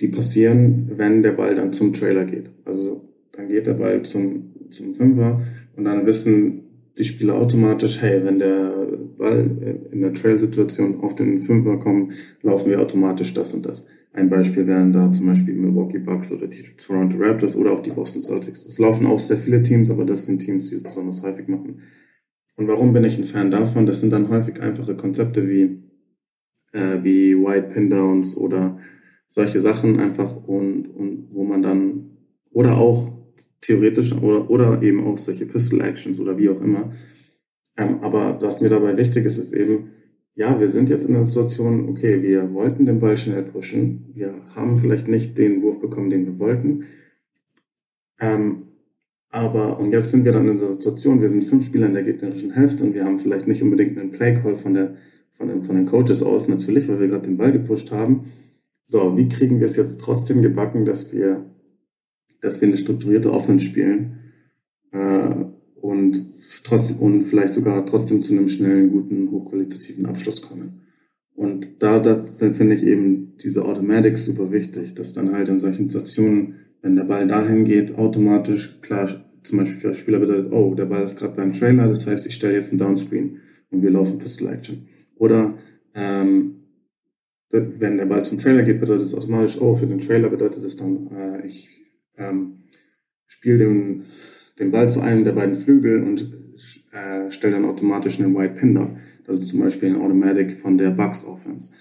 die passieren, wenn der Ball dann zum Trailer geht. Also dann geht der Ball zum, zum Fünfer und dann wissen die Spieler automatisch, hey, wenn der Ball in der Trail-Situation auf den Fünfer kommt, laufen wir automatisch das und das. Ein Beispiel wären da zum Beispiel Milwaukee Bucks oder die Toronto Raptors oder auch die Boston Celtics. Es laufen auch sehr viele Teams, aber das sind Teams, die es besonders häufig machen. Und warum bin ich ein Fan davon? Das sind dann häufig einfache Konzepte wie, äh, wie White Pin Downs oder solche Sachen einfach und, und wo man dann, oder auch theoretisch, oder, oder eben auch solche Pistol Actions oder wie auch immer. Ähm, aber was mir dabei wichtig ist, ist eben, ja, wir sind jetzt in der Situation, okay, wir wollten den Ball schnell pushen, wir haben vielleicht nicht den Wurf bekommen, den wir wollten. Ähm, aber, und jetzt sind wir dann in der Situation, wir sind fünf Spieler in der gegnerischen Hälfte und wir haben vielleicht nicht unbedingt einen Play-Call von, der, von, den, von den Coaches aus, natürlich, weil wir gerade den Ball gepusht haben. So, wie kriegen wir es jetzt trotzdem gebacken, dass wir, dass wir eine strukturierte Offense spielen? Äh, und trotzdem und vielleicht sogar trotzdem zu einem schnellen, guten, hochqualitativen Abschluss kommen. Und da, da finde ich eben diese Automatics super wichtig, dass dann halt in solchen Situationen, wenn der Ball dahin geht, automatisch klar, zum Beispiel für Spieler bedeutet, oh, der Ball ist gerade beim Trailer, das heißt, ich stelle jetzt einen Downscreen und wir laufen Pistol Action. Oder ähm, wenn der Ball zum Trailer geht, bedeutet es automatisch, oh, für den Trailer bedeutet es dann, äh, ich ähm, spiele den den Ball zu einem der beiden Flügel und äh, stelle dann automatisch einen White Pin dar. Das ist zum Beispiel ein Automatic von der Bucks Offense.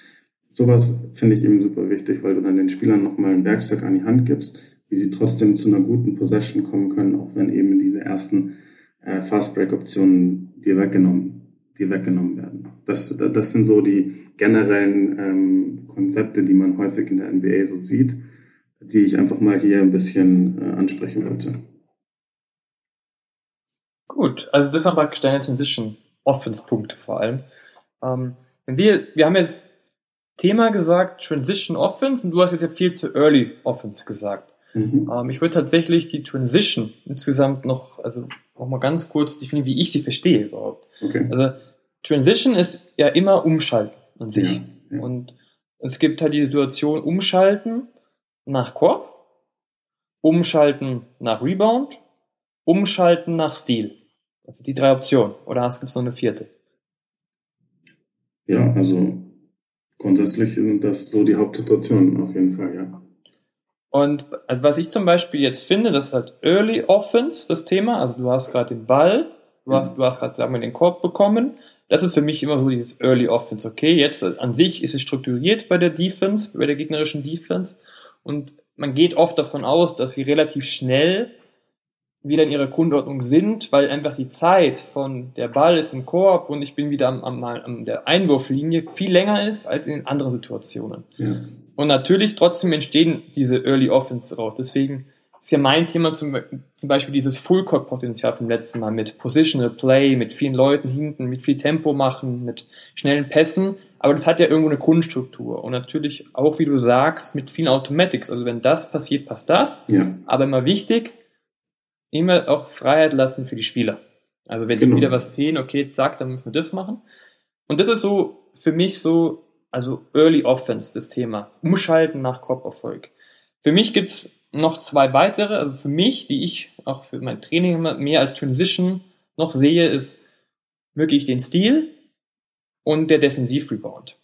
Sowas finde ich eben super wichtig, weil du dann den Spielern nochmal ein Werkzeug an die Hand gibst, wie sie trotzdem zu einer guten Possession kommen können, auch wenn eben diese ersten äh, Fast Break Optionen dir weggenommen, dir weggenommen werden. Das, das sind so die generellen ähm, Konzepte, die man häufig in der NBA so sieht, die ich einfach mal hier ein bisschen äh, ansprechen wollte. Gut, also das waren praktisch deine Transition Offense-Punkte vor allem. Ähm, wenn wir, wir haben jetzt Thema gesagt, Transition Offense, und du hast jetzt ja viel zu Early Offense gesagt. Mhm. Ähm, ich würde tatsächlich die Transition insgesamt noch, also noch mal ganz kurz definieren, wie ich sie verstehe überhaupt. Okay. Also Transition ist ja immer Umschalten an sich. Ja, ja. Und es gibt halt die Situation Umschalten nach Korb, Umschalten nach Rebound, Umschalten nach Stil. Also die drei Optionen. Oder gibt es noch eine vierte? Ja, also grundsätzlich sind das so die Hauptsituationen auf jeden Fall, ja. Und also was ich zum Beispiel jetzt finde, das ist halt Early Offense, das Thema. Also du hast gerade den Ball, du hast, mhm. du hast gerade, sagen wir, den Korb bekommen. Das ist für mich immer so dieses Early Offense. Okay, jetzt an sich ist es strukturiert bei der Defense, bei der gegnerischen Defense. Und man geht oft davon aus, dass sie relativ schnell wieder in ihrer Grundordnung sind, weil einfach die Zeit von der Ball ist im Korb und ich bin wieder am, am, am der Einwurflinie viel länger ist als in anderen Situationen. Ja. Und natürlich trotzdem entstehen diese Early Offense raus. Deswegen Das ist ja mein Thema zum, zum Beispiel dieses Full-Court-Potenzial vom letzten Mal mit Positional Play, mit vielen Leuten hinten, mit viel Tempo machen, mit schnellen Pässen. Aber das hat ja irgendwo eine Grundstruktur. Und natürlich auch, wie du sagst, mit vielen Automatics. Also wenn das passiert, passt das. Ja. Aber immer wichtig, immer auch Freiheit lassen für die Spieler. Also wenn genau. wieder was fehlen, okay, sag, dann müssen wir das machen. Und das ist so für mich so, also Early Offense, das Thema. Umschalten nach Korberfolg. Für mich gibt's noch zwei weitere, also für mich, die ich auch für mein Training mehr als Transition noch sehe, ist wirklich den Stil und der Defensivrebound.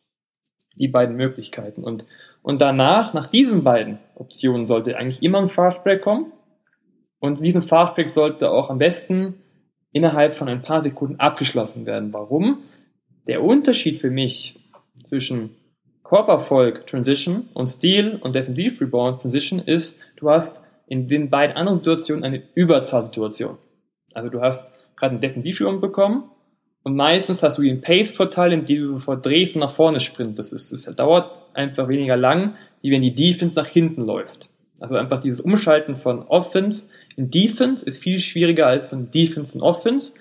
Die beiden Möglichkeiten. Und, und danach, nach diesen beiden Optionen, sollte eigentlich immer ein Fastbreak kommen. Und diesen Fastbreak sollte auch am besten innerhalb von ein paar Sekunden abgeschlossen werden. Warum? Der Unterschied für mich zwischen Korberfolg Transition und Stil und Defensiv Rebound Transition ist, du hast in den beiden anderen Situationen eine Überzahlsituation. Also du hast gerade einen Defensiv Rebound bekommen und meistens hast du den Pace-Vorteil, indem du verdrehst und nach vorne sprintest. Das, ist, das dauert einfach weniger lang, wie wenn die Defense nach hinten läuft. Also einfach dieses Umschalten von Offense in Defense ist viel schwieriger als von Defense in Offense.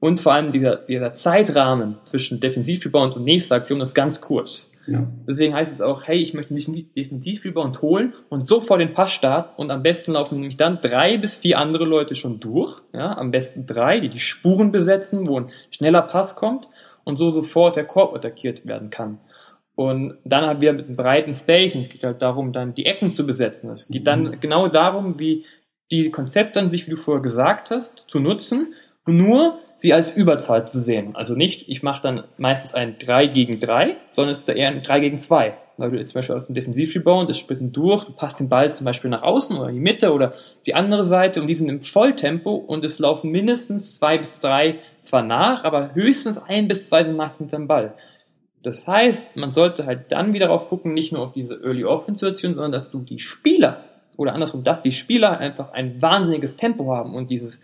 Und vor allem dieser, dieser Zeitrahmen zwischen Defensivrebound und nächster Aktion ist ganz kurz. Ja. Deswegen heißt es auch, hey, ich möchte nicht definitiv Rebound holen und sofort den Pass starten und am besten laufen nämlich dann drei bis vier andere Leute schon durch. Ja, am besten drei, die die Spuren besetzen, wo ein schneller Pass kommt und so sofort der Korb attackiert werden kann. Und dann haben wir mit einem breiten Space und es geht halt darum, dann die Ecken zu besetzen. Es geht dann mhm. genau darum, wie die Konzepte an sich, wie du vorher gesagt hast, zu nutzen. Nur sie als Überzahl zu sehen. Also nicht, ich mache dann meistens ein 3 gegen 3, sondern es ist eher ein 3 gegen 2. Weil du zum Beispiel aus dem Defensivrebound, das sprinten durch, du passt den Ball zum Beispiel nach außen oder in die Mitte oder die andere Seite und die sind im Volltempo und es laufen mindestens zwei bis drei zwar nach, aber höchstens ein bis zwei sind meistens dem Ball. Das heißt, man sollte halt dann wieder darauf gucken, nicht nur auf diese Early Off-Situation, sondern dass du die Spieler oder andersrum, dass die Spieler einfach ein wahnsinniges Tempo haben und dieses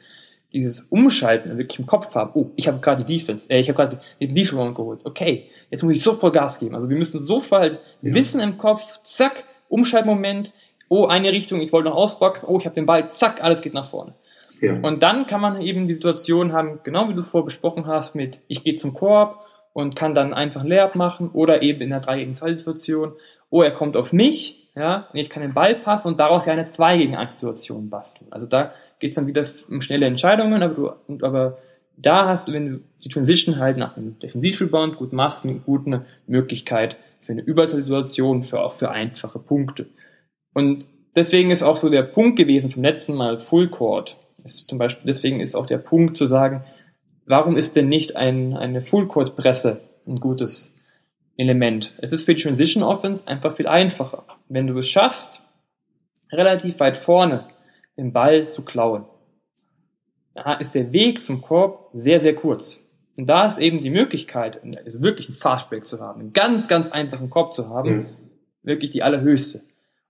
dieses Umschalten wirklich im Kopf haben. Oh, ich habe gerade die Defense, äh, ich habe gerade den Defense Round geholt. Okay, jetzt muss ich sofort Gas geben. Also wir müssen sofort halt ja. Wissen im Kopf, zack, Umschaltmoment, oh, eine Richtung, ich wollte noch ausboxen, oh, ich habe den Ball, zack, alles geht nach vorne. Ja. Und dann kann man eben die Situation haben, genau wie du vorher besprochen hast, mit ich gehe zum Korb und kann dann einfach ein Layup machen oder eben in der 3 gegen 2 Situation, oh, er kommt auf mich, ja, und ich kann den Ball passen und daraus ja eine 2 gegen 1 Situation basteln. Also da geht es dann wieder um schnelle Entscheidungen, aber du, aber da hast du, wenn du die Transition halt nach einem Defensivrebound gut machst, eine gute Möglichkeit für eine Übersituation, für auch für einfache Punkte. Und deswegen ist auch so der Punkt gewesen vom letzten Mal Full Court. Ist zum Beispiel, deswegen ist auch der Punkt zu sagen, warum ist denn nicht ein, eine Full Court Presse ein gutes Element? Es ist für die Transition Offense einfach viel einfacher. Wenn du es schaffst, relativ weit vorne den Ball zu klauen. Da ist der Weg zum Korb sehr, sehr kurz. Und da ist eben die Möglichkeit, also wirklich einen Fastbreak zu haben, einen ganz, ganz einfachen Korb zu haben, mhm. wirklich die allerhöchste.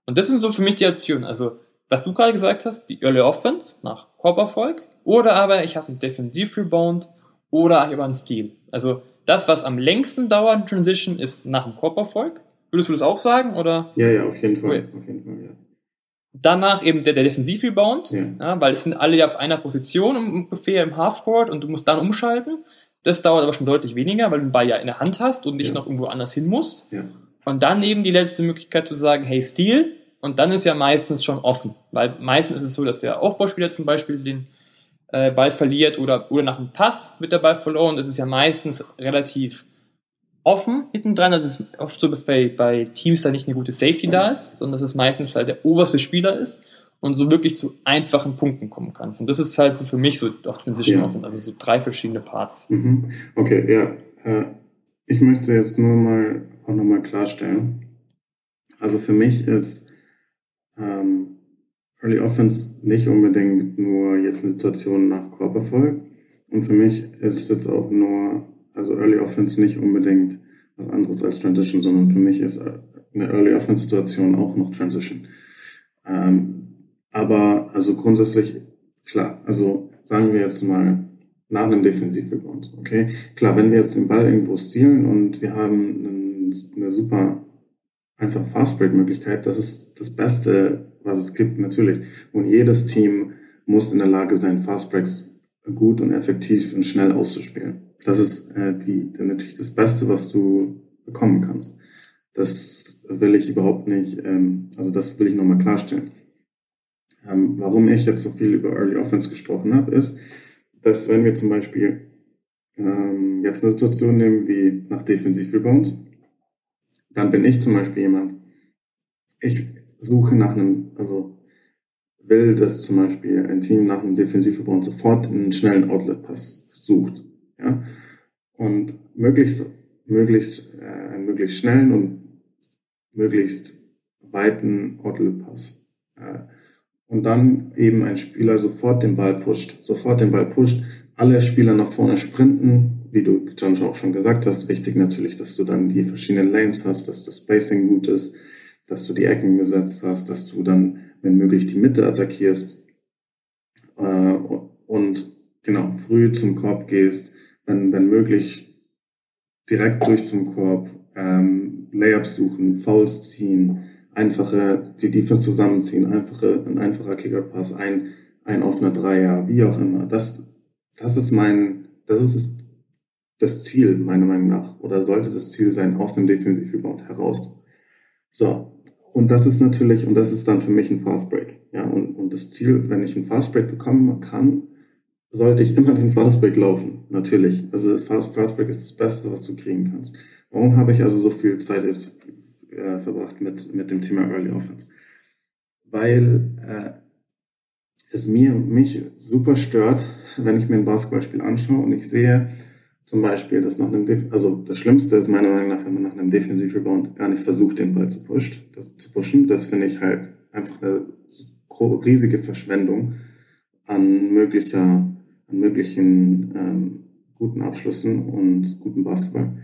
Und das sind so für mich die Optionen. Also, was du gerade gesagt hast, die Early Offense nach Korberfolg, oder aber ich habe einen Defensiv-Rebound oder ich habe einen Steal. Also, das, was am längsten dauert in Transition, ist nach dem Korberfolg. Würdest du das auch sagen, oder? Ja, ja, auf jeden Fall. Okay. Auf jeden Fall ja. Danach eben der, der Defensivrebound, ja. ja, weil es sind alle ja auf einer Position ungefähr im Halfcourt und du musst dann umschalten. Das dauert aber schon deutlich weniger, weil du den Ball ja in der Hand hast und nicht ja. noch irgendwo anders hin musst. Ja. Und dann eben die letzte Möglichkeit zu sagen, hey, Steal. Und dann ist ja meistens schon offen, weil meistens ist es so, dass der Aufbauspieler zum Beispiel den äh, Ball verliert oder, oder nach einem Pass wird der Ball verloren. Das ist ja meistens relativ offen hinten dran. Das ist oft so, dass bei, bei Teams da nicht eine gute Safety da ist, sondern dass es meistens halt der oberste Spieler ist und so wirklich zu einfachen Punkten kommen kannst. Und das ist halt so für mich so auch Transition ja. offen, also so drei verschiedene Parts. Mhm. Okay, ja. Äh, ich möchte jetzt nur mal auch nochmal klarstellen. Also für mich ist ähm, Early Offense nicht unbedingt nur jetzt eine Situation nach Korberfolg. Und für mich ist jetzt auch nur also Early Offense nicht unbedingt was anderes als Transition, sondern für mich ist eine Early Offense Situation auch noch Transition. Ähm, aber also grundsätzlich, klar, also sagen wir jetzt mal nach einem Defensivrebound, okay? Klar, wenn wir jetzt den Ball irgendwo stehlen und wir haben eine super einfach Fastbreak-Möglichkeit, das ist das Beste, was es gibt, natürlich. Und jedes Team muss in der Lage sein, Fastbreaks gut und effektiv und schnell auszuspielen. Das ist äh, die, die, natürlich das Beste, was du bekommen kannst. Das will ich überhaupt nicht, ähm, also das will ich nochmal klarstellen. Ähm, warum ich jetzt so viel über Early Offense gesprochen habe, ist, dass wenn wir zum Beispiel ähm, jetzt eine Situation nehmen wie nach Defensiv Rebound, dann bin ich zum Beispiel jemand, ich suche nach einem, also will, dass zum Beispiel ein Team nach einem Defensivverbund sofort einen schnellen Outlet-Pass sucht. Ja? Und möglichst, möglichst, äh, möglichst schnellen und möglichst weiten Outlet-Pass. Äh, und dann eben ein Spieler sofort den Ball pusht, sofort den Ball pusht, alle Spieler nach vorne sprinten, wie du John auch schon gesagt hast, wichtig natürlich, dass du dann die verschiedenen Lanes hast, dass das Spacing gut ist, dass du die Ecken gesetzt hast, dass du dann, wenn möglich, die Mitte attackierst äh, und genau früh zum Korb gehst, wenn, wenn möglich direkt durch zum Korb, ähm, Layups suchen, Fouls ziehen, einfache, die Defense zusammenziehen, einfache, ein einfacher Kicker-Pass, ein, ein offener Dreier, wie auch immer. Das, das ist mein, das ist das Ziel, meiner Meinung nach, oder sollte das Ziel sein, aus dem Defensive Rebound heraus. So. Und das ist natürlich, und das ist dann für mich ein Fast Break. Ja, und, und das Ziel, wenn ich einen Fast Break bekommen kann, sollte ich immer den Fast Break laufen. Natürlich. Also das Fast, Fast Break ist das Beste, was du kriegen kannst. Warum habe ich also so viel Zeit jetzt, äh, verbracht mit, mit dem Thema Early Offense? Weil äh, es mir mich super stört, wenn ich mir ein Basketballspiel anschaue und ich sehe zum Beispiel, dass nach einem, Def also das Schlimmste ist meiner Meinung nach, wenn man nach einem Defensive Rebound gar nicht versucht, den Ball zu, pusht, das, zu pushen. Das finde ich halt einfach eine riesige Verschwendung an möglicher, möglichen ähm, guten Abschlüssen und guten Basketball.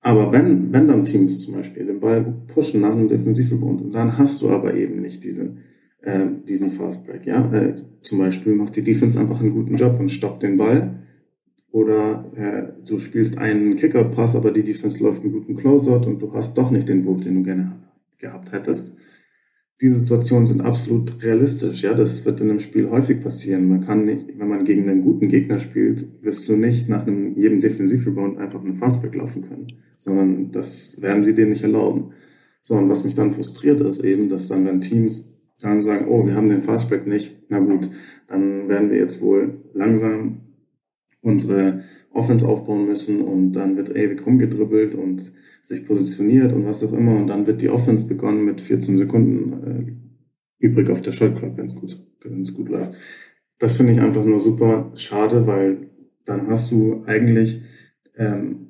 Aber wenn, wenn dann Teams zum Beispiel den Ball pushen nach einem Defensivrebound und dann hast du aber eben nicht diese, äh, diesen Fast Break, ja. Äh, zum Beispiel macht die Defense einfach einen guten Job und stoppt den Ball. Oder äh, du spielst einen Kicker-Pass, aber die Defense läuft einen guten Closeout und du hast doch nicht den Wurf, den du gerne gehabt hättest. Diese Situationen sind absolut realistisch, ja. Das wird in einem Spiel häufig passieren. Man kann nicht, wenn man gegen einen guten Gegner spielt, wirst du nicht nach einem jedem Defensivrebound einfach einen Fastback laufen können, sondern das werden sie dir nicht erlauben. Sondern was mich dann frustriert ist eben, dass dann, wenn Teams dann sagen, oh, wir haben den Fastback nicht, na gut, dann werden wir jetzt wohl langsam unsere Offense aufbauen müssen und dann wird ewig rumgedribbelt und sich positioniert und was auch immer und dann wird die Offense begonnen mit 14 Sekunden äh, übrig auf der Shot Clock, wenn es gut, wenn's gut läuft. Das finde ich einfach nur super schade, weil dann hast du eigentlich ähm,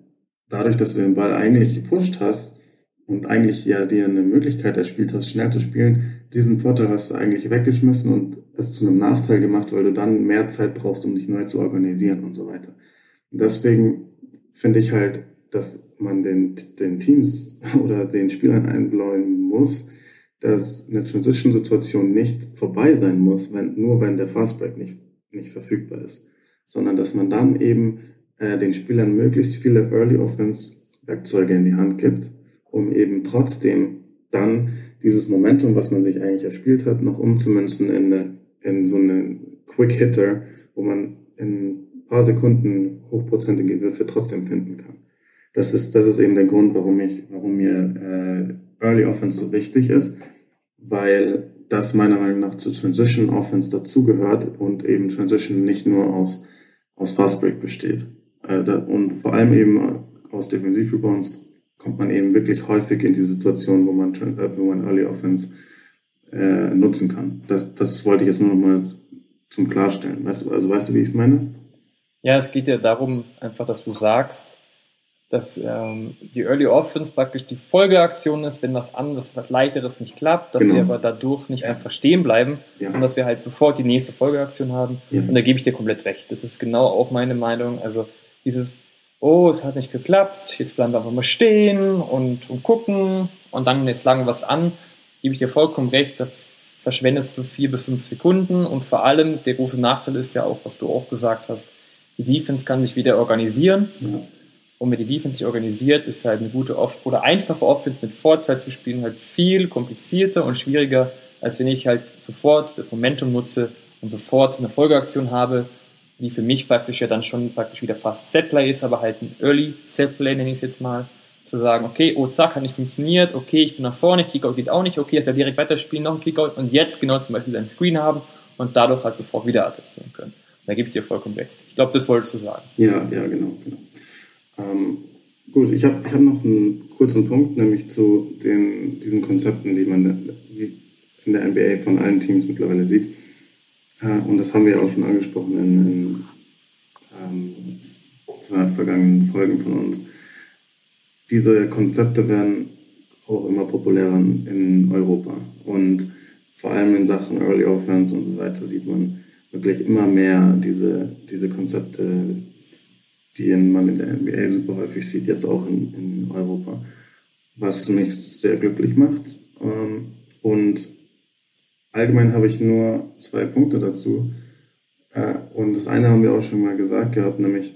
dadurch, dass du den Ball eigentlich gepusht hast, und eigentlich ja dir eine Möglichkeit erspielt hast, schnell zu spielen, diesen Vorteil hast du eigentlich weggeschmissen und es zu einem Nachteil gemacht, weil du dann mehr Zeit brauchst, um dich neu zu organisieren und so weiter. Deswegen finde ich halt, dass man den, den Teams <laughs> oder den Spielern einbläuen muss, dass eine Transition-Situation nicht vorbei sein muss, wenn, nur wenn der Fastbreak nicht, nicht verfügbar ist, sondern dass man dann eben äh, den Spielern möglichst viele Early Offense Werkzeuge in die Hand gibt, um eben trotzdem dann dieses Momentum, was man sich eigentlich erspielt hat, noch umzumünzen in, eine, in so einen Quick Hitter, wo man in paar Sekunden hochprozentige Würfe trotzdem finden kann. Das ist, das ist eben der Grund, warum ich, warum mir äh, Early Offense so wichtig ist, weil das meiner Meinung nach zu Transition Offense dazugehört und eben Transition nicht nur aus, aus Fast Break besteht. Äh, da, und vor allem eben aus Defensivrebounds kommt man eben wirklich häufig in die Situation, wo man, äh, wo man Early Offense äh, nutzen kann. Das, das wollte ich jetzt nur noch mal zum Klarstellen. Weißt also weißt du, wie ich es meine? Ja, es geht ja darum, einfach, dass du sagst, dass ähm, die Early Offense praktisch die Folgeaktion ist, wenn was anderes, was leichteres nicht klappt, dass genau. wir aber dadurch nicht einfach stehen bleiben, ja. sondern dass wir halt sofort die nächste Folgeaktion haben. Yes. Und da gebe ich dir komplett recht. Das ist genau auch meine Meinung. Also dieses oh, es hat nicht geklappt, jetzt bleiben wir einfach mal stehen und, und gucken und dann jetzt lange was an, gebe ich dir vollkommen recht, da verschwendest du vier bis fünf Sekunden und vor allem der große Nachteil ist ja auch, was du auch gesagt hast, die Defense kann sich wieder organisieren. Ja. Und wenn die Defense sich organisiert, ist halt eine gute Off oder einfache Offense mit Vorteil zu spielen halt viel komplizierter und schwieriger, als wenn ich halt sofort das Momentum nutze und sofort eine Folgeaktion habe, die für mich praktisch ja dann schon praktisch wieder fast Setplay ist, aber halt ein Early Setplay nenne ich es jetzt mal, zu sagen, okay, oh zack, hat nicht funktioniert, okay, ich bin nach vorne, Kickout geht auch nicht, okay, jetzt direkt weiterspielen, noch ein Kickout und jetzt genau zum Beispiel einen Screen haben und dadurch halt sofort wieder attackieren können. Da gebe dir vollkommen recht. Ich glaube, das wolltest du sagen. Ja, ja, genau, genau. Ähm, gut, ich habe ich hab noch einen kurzen Punkt, nämlich zu den, diesen Konzepten, die man in der NBA von allen Teams mittlerweile sieht. Äh, und das haben wir auch schon angesprochen in, in ähm, vergangenen Folgen von uns. Diese Konzepte werden auch immer populärer in Europa. Und vor allem in Sachen Early Offense und so weiter sieht man wirklich immer mehr diese, diese Konzepte, die man in der NBA super häufig sieht, jetzt auch in, in Europa. Was mich sehr glücklich macht. Ähm, und Allgemein habe ich nur zwei Punkte dazu. Äh, und das eine haben wir auch schon mal gesagt gehabt, nämlich,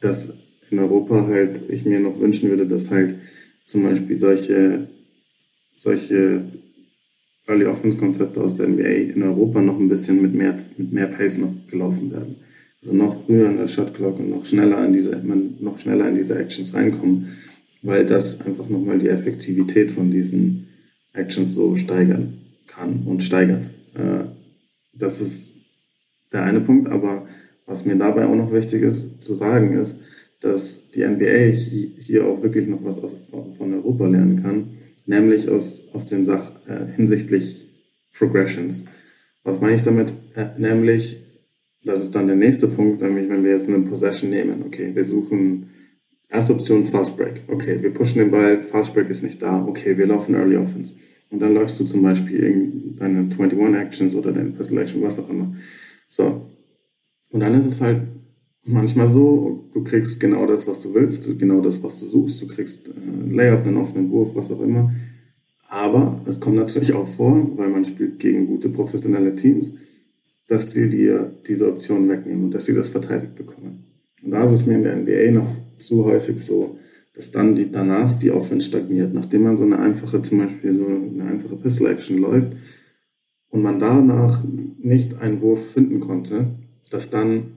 dass in Europa halt ich mir noch wünschen würde, dass halt zum Beispiel solche, solche Early Offense Konzepte aus der NBA in Europa noch ein bisschen mit mehr, mit mehr Pace noch gelaufen werden. Also noch früher in der Shot Clock und noch schneller in diese, man noch schneller in diese Actions reinkommen, weil das einfach nochmal die Effektivität von diesen Actions so steigern kann und steigert. Äh, das ist der eine Punkt, aber was mir dabei auch noch wichtig ist zu sagen ist, dass die NBA hier auch wirklich noch was von Europa lernen kann, nämlich aus, aus den Sach äh, hinsichtlich Progressions. Was meine ich damit? Äh, nämlich, das ist dann der nächste Punkt, nämlich wenn wir jetzt eine Possession nehmen, okay, wir suchen erste Option Fast Break, okay, wir pushen den Ball, Fast Break ist nicht da, okay, wir laufen Early Offense. Und dann läufst du zum Beispiel deine 21 Actions oder deine Personal Action, was auch immer. So. Und dann ist es halt manchmal so, du kriegst genau das, was du willst, genau das, was du suchst. Du kriegst äh, Layup, einen offenen Wurf, was auch immer. Aber es kommt natürlich auch vor, weil man spielt gegen gute professionelle Teams, dass sie dir diese Option wegnehmen und dass sie das verteidigt bekommen. Und da ist es mir in der NBA noch zu häufig so, dass dann die, danach die Offense stagniert. Nachdem man so eine einfache, zum Beispiel so eine einfache Pistol Action läuft und man danach nicht einen Wurf finden konnte, dass dann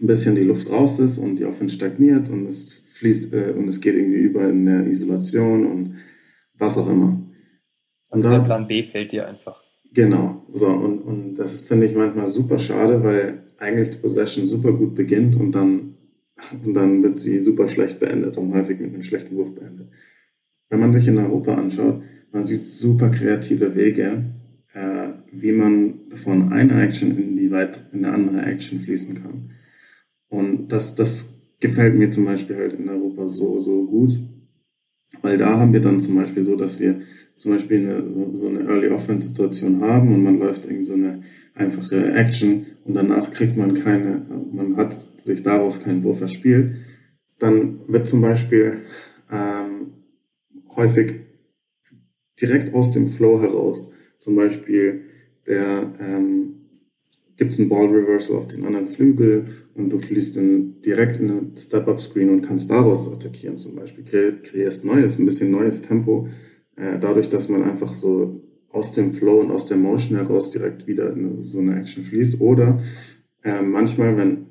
ein bisschen die Luft raus ist und die Offense stagniert und es fließt äh, und es geht irgendwie über in der Isolation und was auch immer. Also da, der Plan B fällt dir einfach. Genau, so und, und das finde ich manchmal super schade, weil eigentlich die Possession super gut beginnt und dann und dann wird sie super schlecht beendet und häufig mit einem schlechten Wurf beendet. Wenn man sich in Europa anschaut, man sieht super kreative Wege, äh, wie man von einer Action in die weit in eine andere Action fließen kann. Und das, das gefällt mir zum Beispiel halt in Europa so, so gut, weil da haben wir dann zum Beispiel so, dass wir zum Beispiel eine, so eine Early Offense Situation haben und man läuft irgendwie so eine einfache Action und danach kriegt man keine, man hat sich daraus keinen Wurf erspielt, dann wird zum Beispiel ähm, häufig direkt aus dem Flow heraus, zum Beispiel der ähm, gibt es einen Ball Reversal auf den anderen Flügel und du fließt dann direkt in einen Step-Up-Screen und kannst daraus attackieren zum Beispiel. Kreierst neues, ein bisschen neues Tempo, äh, dadurch, dass man einfach so aus dem Flow und aus der Motion heraus direkt wieder in so eine Action fließt. Oder äh, manchmal, wenn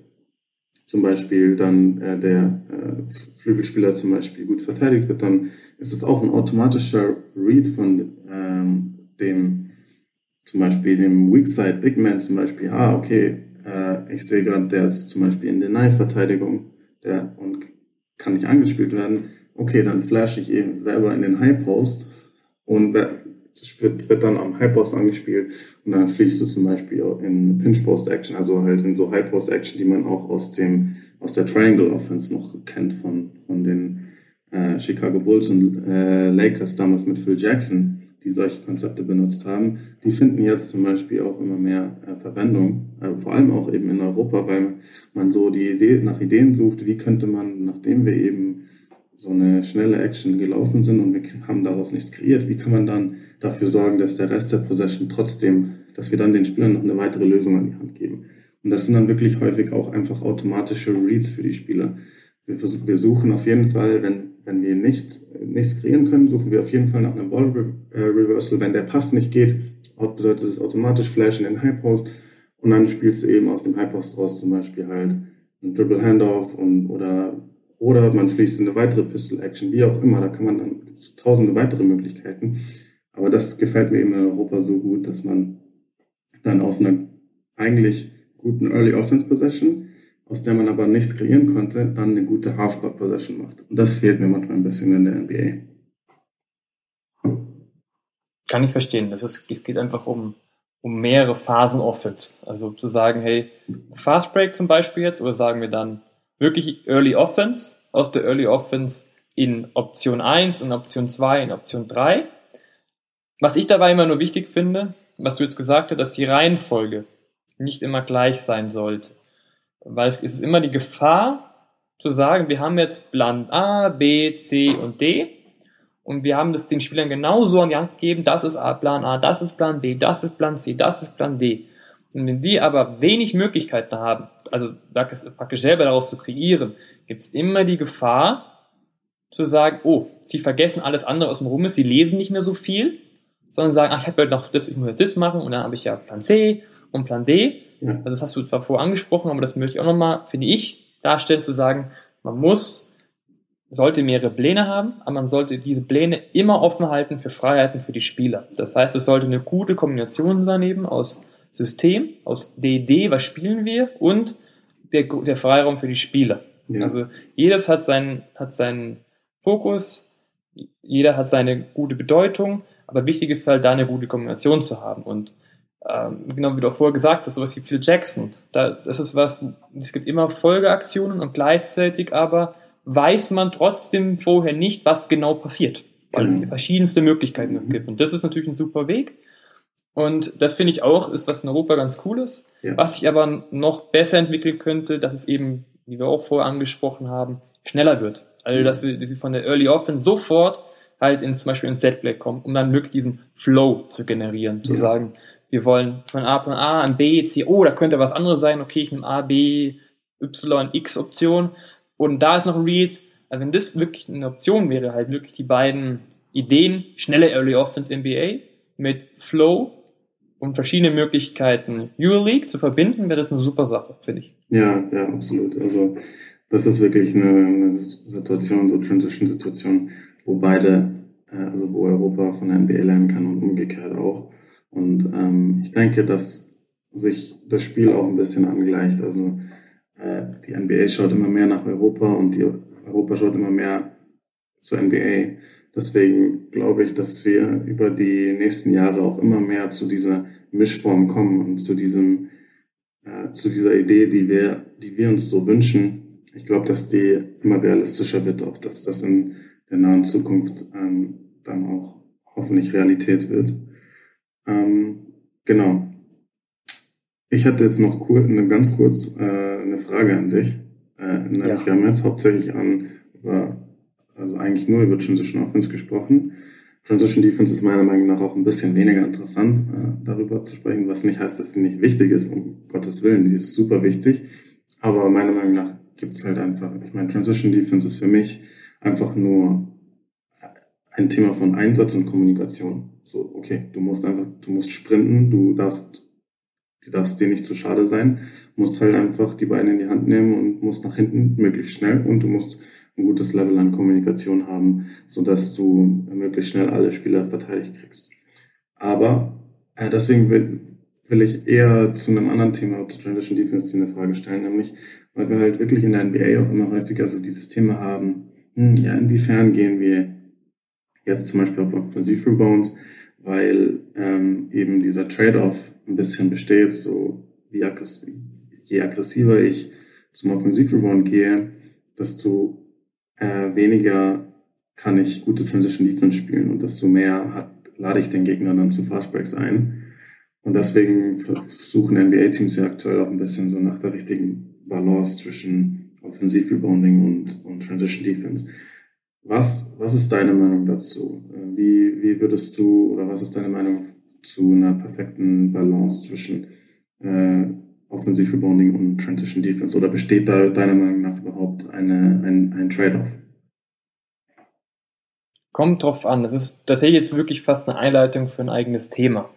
zum Beispiel dann äh, der äh, Flügelspieler zum Beispiel gut verteidigt wird, dann ist es auch ein automatischer Read von ähm, dem zum Beispiel dem Weakside Big Man zum Beispiel, ah, okay, äh, ich sehe gerade, der ist zum Beispiel in Deny-Verteidigung der, und kann nicht angespielt werden. Okay, dann flash ich eben selber in den High Post und wird, wird dann am High Post angespielt und dann fliegst du zum Beispiel in Pinch Post Action, also halt in so High Post Action, die man auch aus dem aus der Triangle Offense noch kennt von von den äh, Chicago Bulls und äh, Lakers damals mit Phil Jackson, die solche Konzepte benutzt haben. Die finden jetzt zum Beispiel auch immer mehr äh, Verwendung, äh, vor allem auch eben in Europa, weil man so die Idee nach Ideen sucht, wie könnte man, nachdem wir eben so eine schnelle Action gelaufen sind und wir haben daraus nichts kreiert, wie kann man dann dafür sorgen, dass der Rest der Possession trotzdem, dass wir dann den Spielern noch eine weitere Lösung an die Hand geben. Und das sind dann wirklich häufig auch einfach automatische Reads für die Spieler. wir, versuchen, wir suchen auf jeden Fall, wenn, wenn wir nicht, nichts kreieren können, suchen wir auf jeden Fall nach einem Ball äh, Reversal. Wenn der Pass nicht geht, bedeutet es automatisch Flash in den High Post und dann spielst du eben aus dem High Post raus zum Beispiel halt ein Dribble Handoff und, oder, oder man fließt in eine weitere Pistol Action, wie auch immer. Da kann man dann tausende weitere Möglichkeiten. Aber das gefällt mir eben in Europa so gut, dass man dann aus einer eigentlich guten Early Offense Possession aus der man aber nichts kreieren konnte, dann eine gute Half-Court-Possession macht. Und das fehlt mir manchmal ein bisschen in der NBA. Kann ich verstehen. Das ist, es geht einfach um, um mehrere Phasen Offense. Also zu sagen, hey, Fast Break zum Beispiel jetzt, oder sagen wir dann wirklich Early Offense, aus der Early Offense in Option 1, in Option 2, in Option 3. Was ich dabei immer nur wichtig finde, was du jetzt gesagt hast, dass die Reihenfolge nicht immer gleich sein sollte. Weil es ist immer die Gefahr zu sagen, wir haben jetzt Plan A, B, C und D und wir haben das den Spielern genauso an die Hand gegeben, das ist Plan A, das ist Plan B, das ist Plan C, das ist Plan D. Und wenn die aber wenig Möglichkeiten haben, also praktisch selber daraus zu kreieren, gibt es immer die Gefahr zu sagen, oh, sie vergessen alles andere, was rum ist, sie lesen nicht mehr so viel, sondern sagen, ach, ich habe noch das, ich muss das machen und dann habe ich ja Plan C und Plan D ja. Also das hast du zwar vorher angesprochen, aber das möchte ich auch nochmal, finde ich, darstellen, zu sagen, man muss, sollte mehrere Pläne haben, aber man sollte diese Pläne immer offen halten für Freiheiten für die Spieler. Das heißt, es sollte eine gute Kombination sein eben aus System, aus DD, was spielen wir, und der, der Freiraum für die Spieler. Ja. Also jedes hat seinen, hat seinen Fokus, jeder hat seine gute Bedeutung, aber wichtig ist halt da eine gute Kombination zu haben. Und ähm, genau wie du auch vorher gesagt hast, sowas wie Phil Jackson. Da, das ist was, es gibt immer Folgeaktionen und gleichzeitig aber weiß man trotzdem vorher nicht, was genau passiert, weil mhm. es verschiedenste Möglichkeiten mhm. gibt. Und das ist natürlich ein super Weg. Und das finde ich auch, ist was in Europa ganz cool ist. Ja. Was sich aber noch besser entwickeln könnte, dass es eben, wie wir auch vorher angesprochen haben, schneller wird. Also, dass wir, dass wir von der Early Offense sofort halt ins, zum Beispiel ins Setplay kommen, um dann wirklich diesen Flow zu generieren, zu ja. sagen, wir wollen von A von A an B, C, oh, da könnte was anderes sein, okay, ich nehme A, B, Y, X Option und da ist noch ein Read. Also wenn das wirklich eine Option wäre, halt wirklich die beiden Ideen, schnelle Early Offense NBA mit Flow und verschiedene Möglichkeiten Euroleague zu verbinden, wäre das eine super Sache, finde ich. Ja, ja, absolut. Also das ist wirklich eine, eine Situation, so Transition-Situation, wo beide, äh, also wo Europa von der NBA lernen kann und umgekehrt auch. Und ähm, ich denke, dass sich das Spiel auch ein bisschen angleicht. Also äh, die NBA schaut immer mehr nach Europa und die Europa schaut immer mehr zur NBA. Deswegen glaube ich, dass wir über die nächsten Jahre auch immer mehr zu dieser Mischform kommen und zu diesem, äh, zu dieser Idee, die wir, die wir uns so wünschen. Ich glaube, dass die immer realistischer wird, auch dass das in der nahen Zukunft ähm, dann auch hoffentlich Realität wird. Ähm, genau. Ich hatte jetzt noch kurz, eine, ganz kurz äh, eine Frage an dich. Äh, ja. Wir haben jetzt hauptsächlich an, über, also eigentlich nur über Transition Offense gesprochen. Transition Defense ist meiner Meinung nach auch ein bisschen weniger interessant, äh, darüber zu sprechen, was nicht heißt, dass sie nicht wichtig ist, um Gottes Willen, die ist super wichtig. Aber meiner Meinung nach gibt es halt einfach, ich meine, Transition Defense ist für mich einfach nur ein Thema von Einsatz und Kommunikation. So, okay, du musst einfach, du musst sprinten, du darfst, du darfst dir nicht zu schade sein, musst halt einfach die Beine in die Hand nehmen und musst nach hinten möglichst schnell und du musst ein gutes Level an Kommunikation haben, so dass du möglichst schnell alle Spieler verteidigt kriegst. Aber äh, deswegen will, will ich eher zu einem anderen Thema, zu Transition Defense, eine Frage stellen, nämlich, weil wir halt wirklich in der NBA auch immer häufiger so dieses Thema haben, hm, ja, inwiefern gehen wir jetzt zum Beispiel auf Offensiv-Rebounds, weil ähm, eben dieser Trade-off ein bisschen besteht, so wie aggressiv, je aggressiver ich zum Offensiv-Rebound gehe, desto äh, weniger kann ich gute Transition Defense spielen und desto mehr hat, lade ich den Gegner dann zu Fastbreaks ein. Und deswegen versuchen NBA-Teams ja aktuell auch ein bisschen so nach der richtigen Balance zwischen Offensiv-Rebounding und, und Transition Defense. Was, was ist deine Meinung dazu? Äh, wie, wie würdest du, oder was ist deine Meinung zu einer perfekten Balance zwischen äh, Offensive Rebounding und Transition Defense? Oder besteht da deiner Meinung nach überhaupt eine, ein, ein Trade-off? Kommt drauf an. Das ist tatsächlich jetzt wirklich fast eine Einleitung für ein eigenes Thema.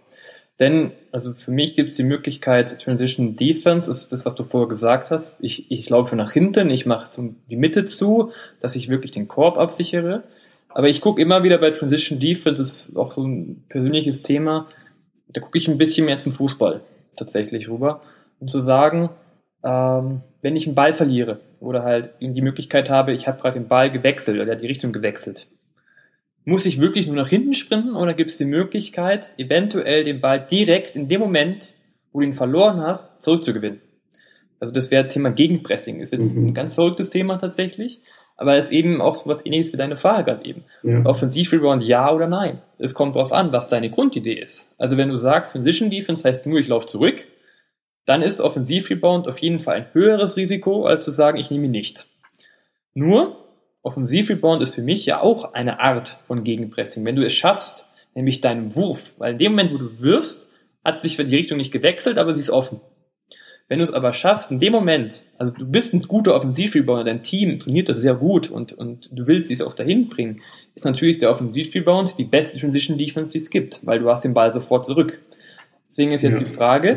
Denn, also für mich gibt es die Möglichkeit, Transition Defense ist das, was du vorher gesagt hast. Ich, ich laufe nach hinten, ich mache die Mitte zu, dass ich wirklich den Korb absichere. Aber ich gucke immer wieder bei Transition Defense, das ist auch so ein persönliches Thema, da gucke ich ein bisschen mehr zum Fußball tatsächlich rüber, um zu sagen, ähm, wenn ich einen Ball verliere oder halt die Möglichkeit habe, ich habe gerade den Ball gewechselt oder die Richtung gewechselt, muss ich wirklich nur nach hinten sprinten oder gibt es die Möglichkeit, eventuell den Ball direkt in dem Moment, wo du ihn verloren hast, zurückzugewinnen? Also das wäre Thema Gegenpressing. Ist jetzt mhm. ein ganz verrücktes Thema tatsächlich, aber es ist eben auch so was ähnliches wie deine Frage gerade eben. Ja. Offensiv-Rebound ja oder nein? Es kommt darauf an, was deine Grundidee ist. Also wenn du sagst, Transition Defense heißt nur, ich laufe zurück, dann ist Offensiv-Rebound auf jeden Fall ein höheres Risiko, als zu sagen, ich nehme ihn nicht. Nur, Offensivrebound ist für mich ja auch eine Art von Gegenpressing. Wenn du es schaffst, nämlich deinen Wurf, weil in dem Moment, wo du wirfst, hat sich die Richtung nicht gewechselt, aber sie ist offen. Wenn du es aber schaffst, in dem Moment, also du bist ein guter Offensivrebound, dein Team trainiert das sehr gut und, und du willst es auch dahin bringen, ist natürlich der Offensivrebound die beste Transition Defense, die es gibt, weil du hast den Ball sofort zurück. Deswegen ist jetzt ja, die Frage,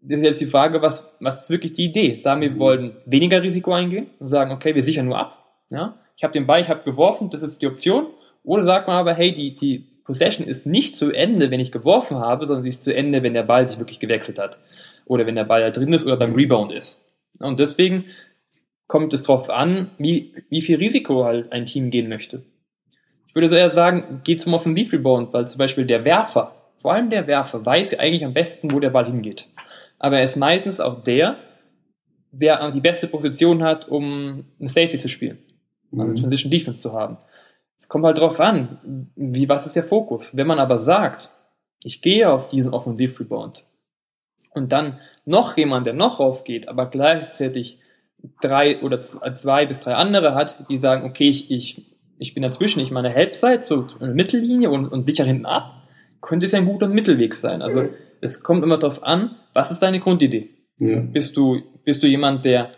das ist jetzt die Frage, was, was ist wirklich die Idee? Sagen wir, wir wollen weniger Risiko eingehen und sagen, okay, wir sichern nur ab ja? Ich habe den Ball, ich habe geworfen, das ist die Option. Oder sagt man aber, hey, die, die Possession ist nicht zu Ende, wenn ich geworfen habe, sondern sie ist zu Ende, wenn der Ball sich wirklich gewechselt hat. Oder wenn der Ball da drin ist oder beim Rebound ist. Und deswegen kommt es darauf an, wie, wie viel Risiko halt ein Team gehen möchte. Ich würde eher sagen, geht zum Offensiv-Rebound, weil zum Beispiel der Werfer, vor allem der Werfer, weiß eigentlich am besten, wo der Ball hingeht. Aber er ist meistens auch der, der die beste Position hat, um eine Safety zu spielen also mhm. Transition Defense zu haben. Es kommt halt drauf an, wie, was ist der Fokus? Wenn man aber sagt, ich gehe auf diesen Offensiv-Rebound und dann noch jemand, der noch aufgeht, aber gleichzeitig drei oder zwei bis drei andere hat, die sagen, okay, ich, ich, ich bin dazwischen, ich meine Halbzeit, so eine Mittellinie und, und sicher hinten ab, könnte es ja ein guter Mittelweg sein. Also es kommt immer darauf an, was ist deine Grundidee? Ja. Bist du, bist du jemand, der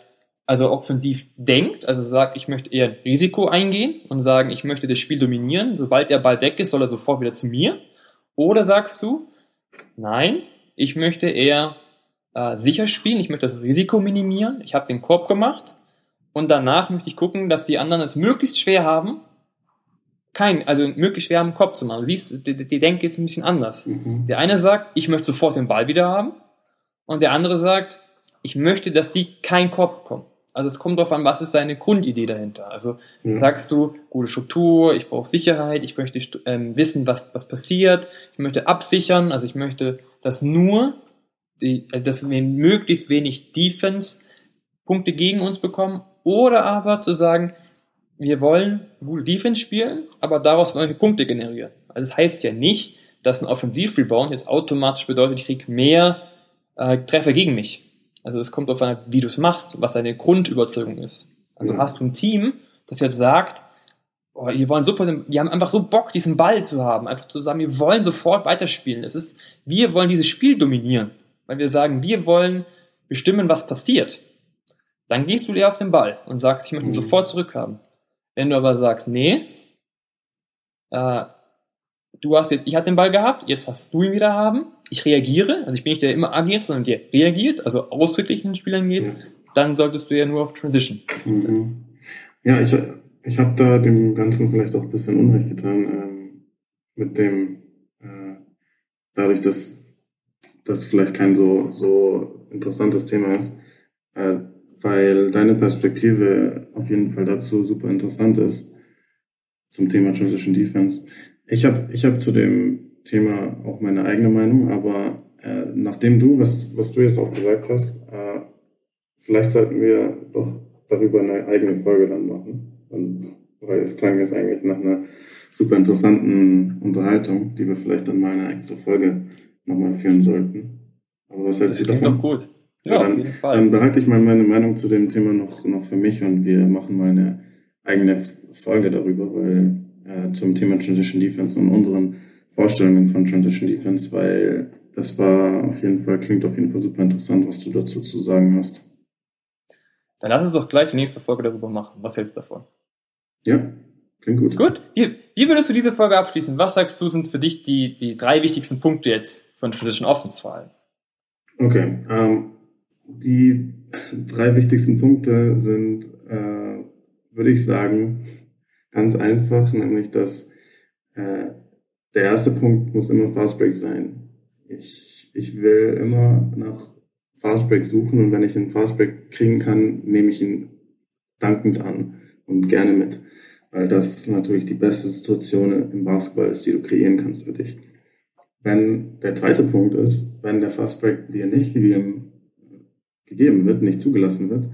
also offensiv denkt, also sagt, ich möchte eher Risiko eingehen und sagen, ich möchte das Spiel dominieren, sobald der Ball weg ist, soll er sofort wieder zu mir? Oder sagst du, nein, ich möchte eher äh, sicher spielen, ich möchte das Risiko minimieren, ich habe den Korb gemacht und danach möchte ich gucken, dass die anderen es möglichst schwer haben, kein, also möglichst schwer haben, Korb zu machen. Du siehst, die, die Denke ist ein bisschen anders. Mhm. Der eine sagt, ich möchte sofort den Ball wieder haben und der andere sagt, ich möchte, dass die kein Korb bekommen. Also es kommt darauf an, was ist deine Grundidee dahinter. Also mhm. sagst du, gute Struktur, ich brauche Sicherheit, ich möchte ähm, wissen, was, was passiert, ich möchte absichern, also ich möchte, dass nur, die, also dass wir möglichst wenig Defense-Punkte gegen uns bekommen, oder aber zu sagen, wir wollen gute Defense spielen, aber daraus wollen wir Punkte generieren. Also das heißt ja nicht, dass ein Offensiv-Rebound jetzt automatisch bedeutet, ich kriege mehr äh, Treffer gegen mich. Also es kommt darauf an, wie du es machst, was deine Grundüberzeugung ist. Also mhm. hast du ein Team, das jetzt sagt, oh, die wollen sofort, die haben einfach so Bock, diesen Ball zu haben, einfach zu sagen, wir wollen sofort weiterspielen. Es ist, wir wollen dieses Spiel dominieren, weil wir sagen, wir wollen bestimmen, was passiert. Dann gehst du dir auf den Ball und sagst, ich möchte ihn mhm. sofort zurückhaben. Wenn du aber sagst, nee, äh, du hast jetzt, ich hatte den Ball gehabt, jetzt hast du ihn wieder haben, ich reagiere, also ich bin nicht der, der immer agiert, sondern der reagiert, also ausdrücklich in den Spielern geht, ja. dann solltest du ja nur auf Transition mhm. Ja, ich, ich habe da dem Ganzen vielleicht auch ein bisschen Unrecht getan, ähm, mit dem, äh, dadurch, dass das vielleicht kein so, so interessantes Thema ist, äh, weil deine Perspektive auf jeden Fall dazu super interessant ist zum Thema Transition Defense. Ich habe ich hab zu dem Thema auch meine eigene Meinung, aber äh, nachdem du, was, was du jetzt auch gesagt hast, äh, vielleicht sollten wir doch darüber eine eigene Folge dann machen. Und, weil es klang jetzt eigentlich nach einer super interessanten Unterhaltung, die wir vielleicht dann mal eine extra Folge nochmal führen sollten. Aber was hältst du davon? Das doch gut. Ja, ja dann, auf jeden Fall. Dann behalte ich mal meine Meinung zu dem Thema noch, noch für mich und wir machen mal eine eigene Folge darüber, weil äh, zum Thema Transition Defense und unseren Vorstellungen von Transition Defense, weil das war auf jeden Fall, klingt auf jeden Fall super interessant, was du dazu zu sagen hast. Dann lass uns doch gleich die nächste Folge darüber machen. Was hältst du davon? Ja, klingt gut. Gut. Wie, wie würdest du diese Folge abschließen? Was sagst du, sind für dich die, die drei wichtigsten Punkte jetzt von Transition Offense vor allem? Okay. Ähm, die drei wichtigsten Punkte sind, äh, würde ich sagen, ganz einfach, nämlich dass äh, der erste Punkt muss immer Fastbreak sein. Ich, ich will immer nach Fastbreak suchen und wenn ich einen Fastbreak kriegen kann, nehme ich ihn dankend an und gerne mit, weil das natürlich die beste Situation im Basketball ist, die du kreieren kannst für dich. Wenn der zweite Punkt ist, wenn der Fastbreak dir nicht gegeben, gegeben wird, nicht zugelassen wird,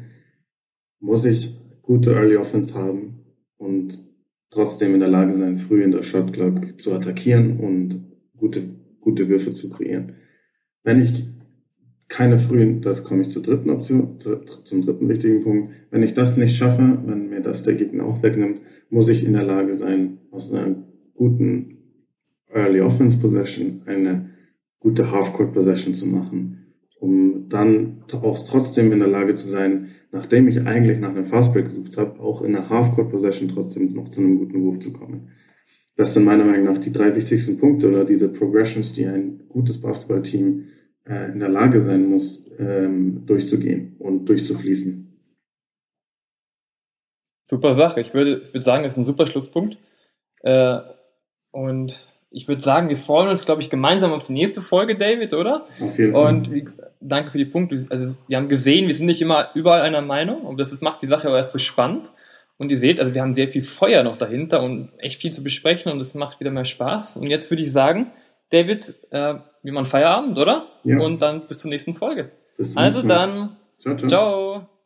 muss ich gute Early Offense haben und trotzdem in der Lage sein, früh in der Shot Clock zu attackieren und gute, gute Würfe zu kreieren. Wenn ich keine frühen, das komme ich zur dritten Option, zum dritten wichtigen Punkt. Wenn ich das nicht schaffe, wenn mir das der Gegner auch wegnimmt, muss ich in der Lage sein, aus einer guten Early Offense Possession eine gute Half-Court Possession zu machen, um dann auch trotzdem in der Lage zu sein, nachdem ich eigentlich nach einem Fastbreak gesucht habe, auch in einer Half-Court Possession trotzdem noch zu einem guten Wurf zu kommen. Das sind meiner Meinung nach die drei wichtigsten Punkte oder diese Progressions, die ein gutes Basketballteam äh, in der Lage sein muss, ähm, durchzugehen und durchzufließen. Super Sache. Ich würde, ich würde sagen, das ist ein super Schlusspunkt. Äh, und ich würde sagen, wir freuen uns, glaube ich, gemeinsam auf die nächste Folge, David, oder? Auf jeden Fall. Und wie, danke für die Punkte. Also, wir haben gesehen, wir sind nicht immer überall einer Meinung und das ist, macht die Sache aber erst so spannend. Und ihr seht, also wir haben sehr viel Feuer noch dahinter und echt viel zu besprechen und es macht wieder mehr Spaß. Und jetzt würde ich sagen, David, äh, wir machen Feierabend, oder? Ja. Und dann bis zur nächsten Folge. Bis zum Also nächsten Mal. dann, Ciao, ciao. ciao.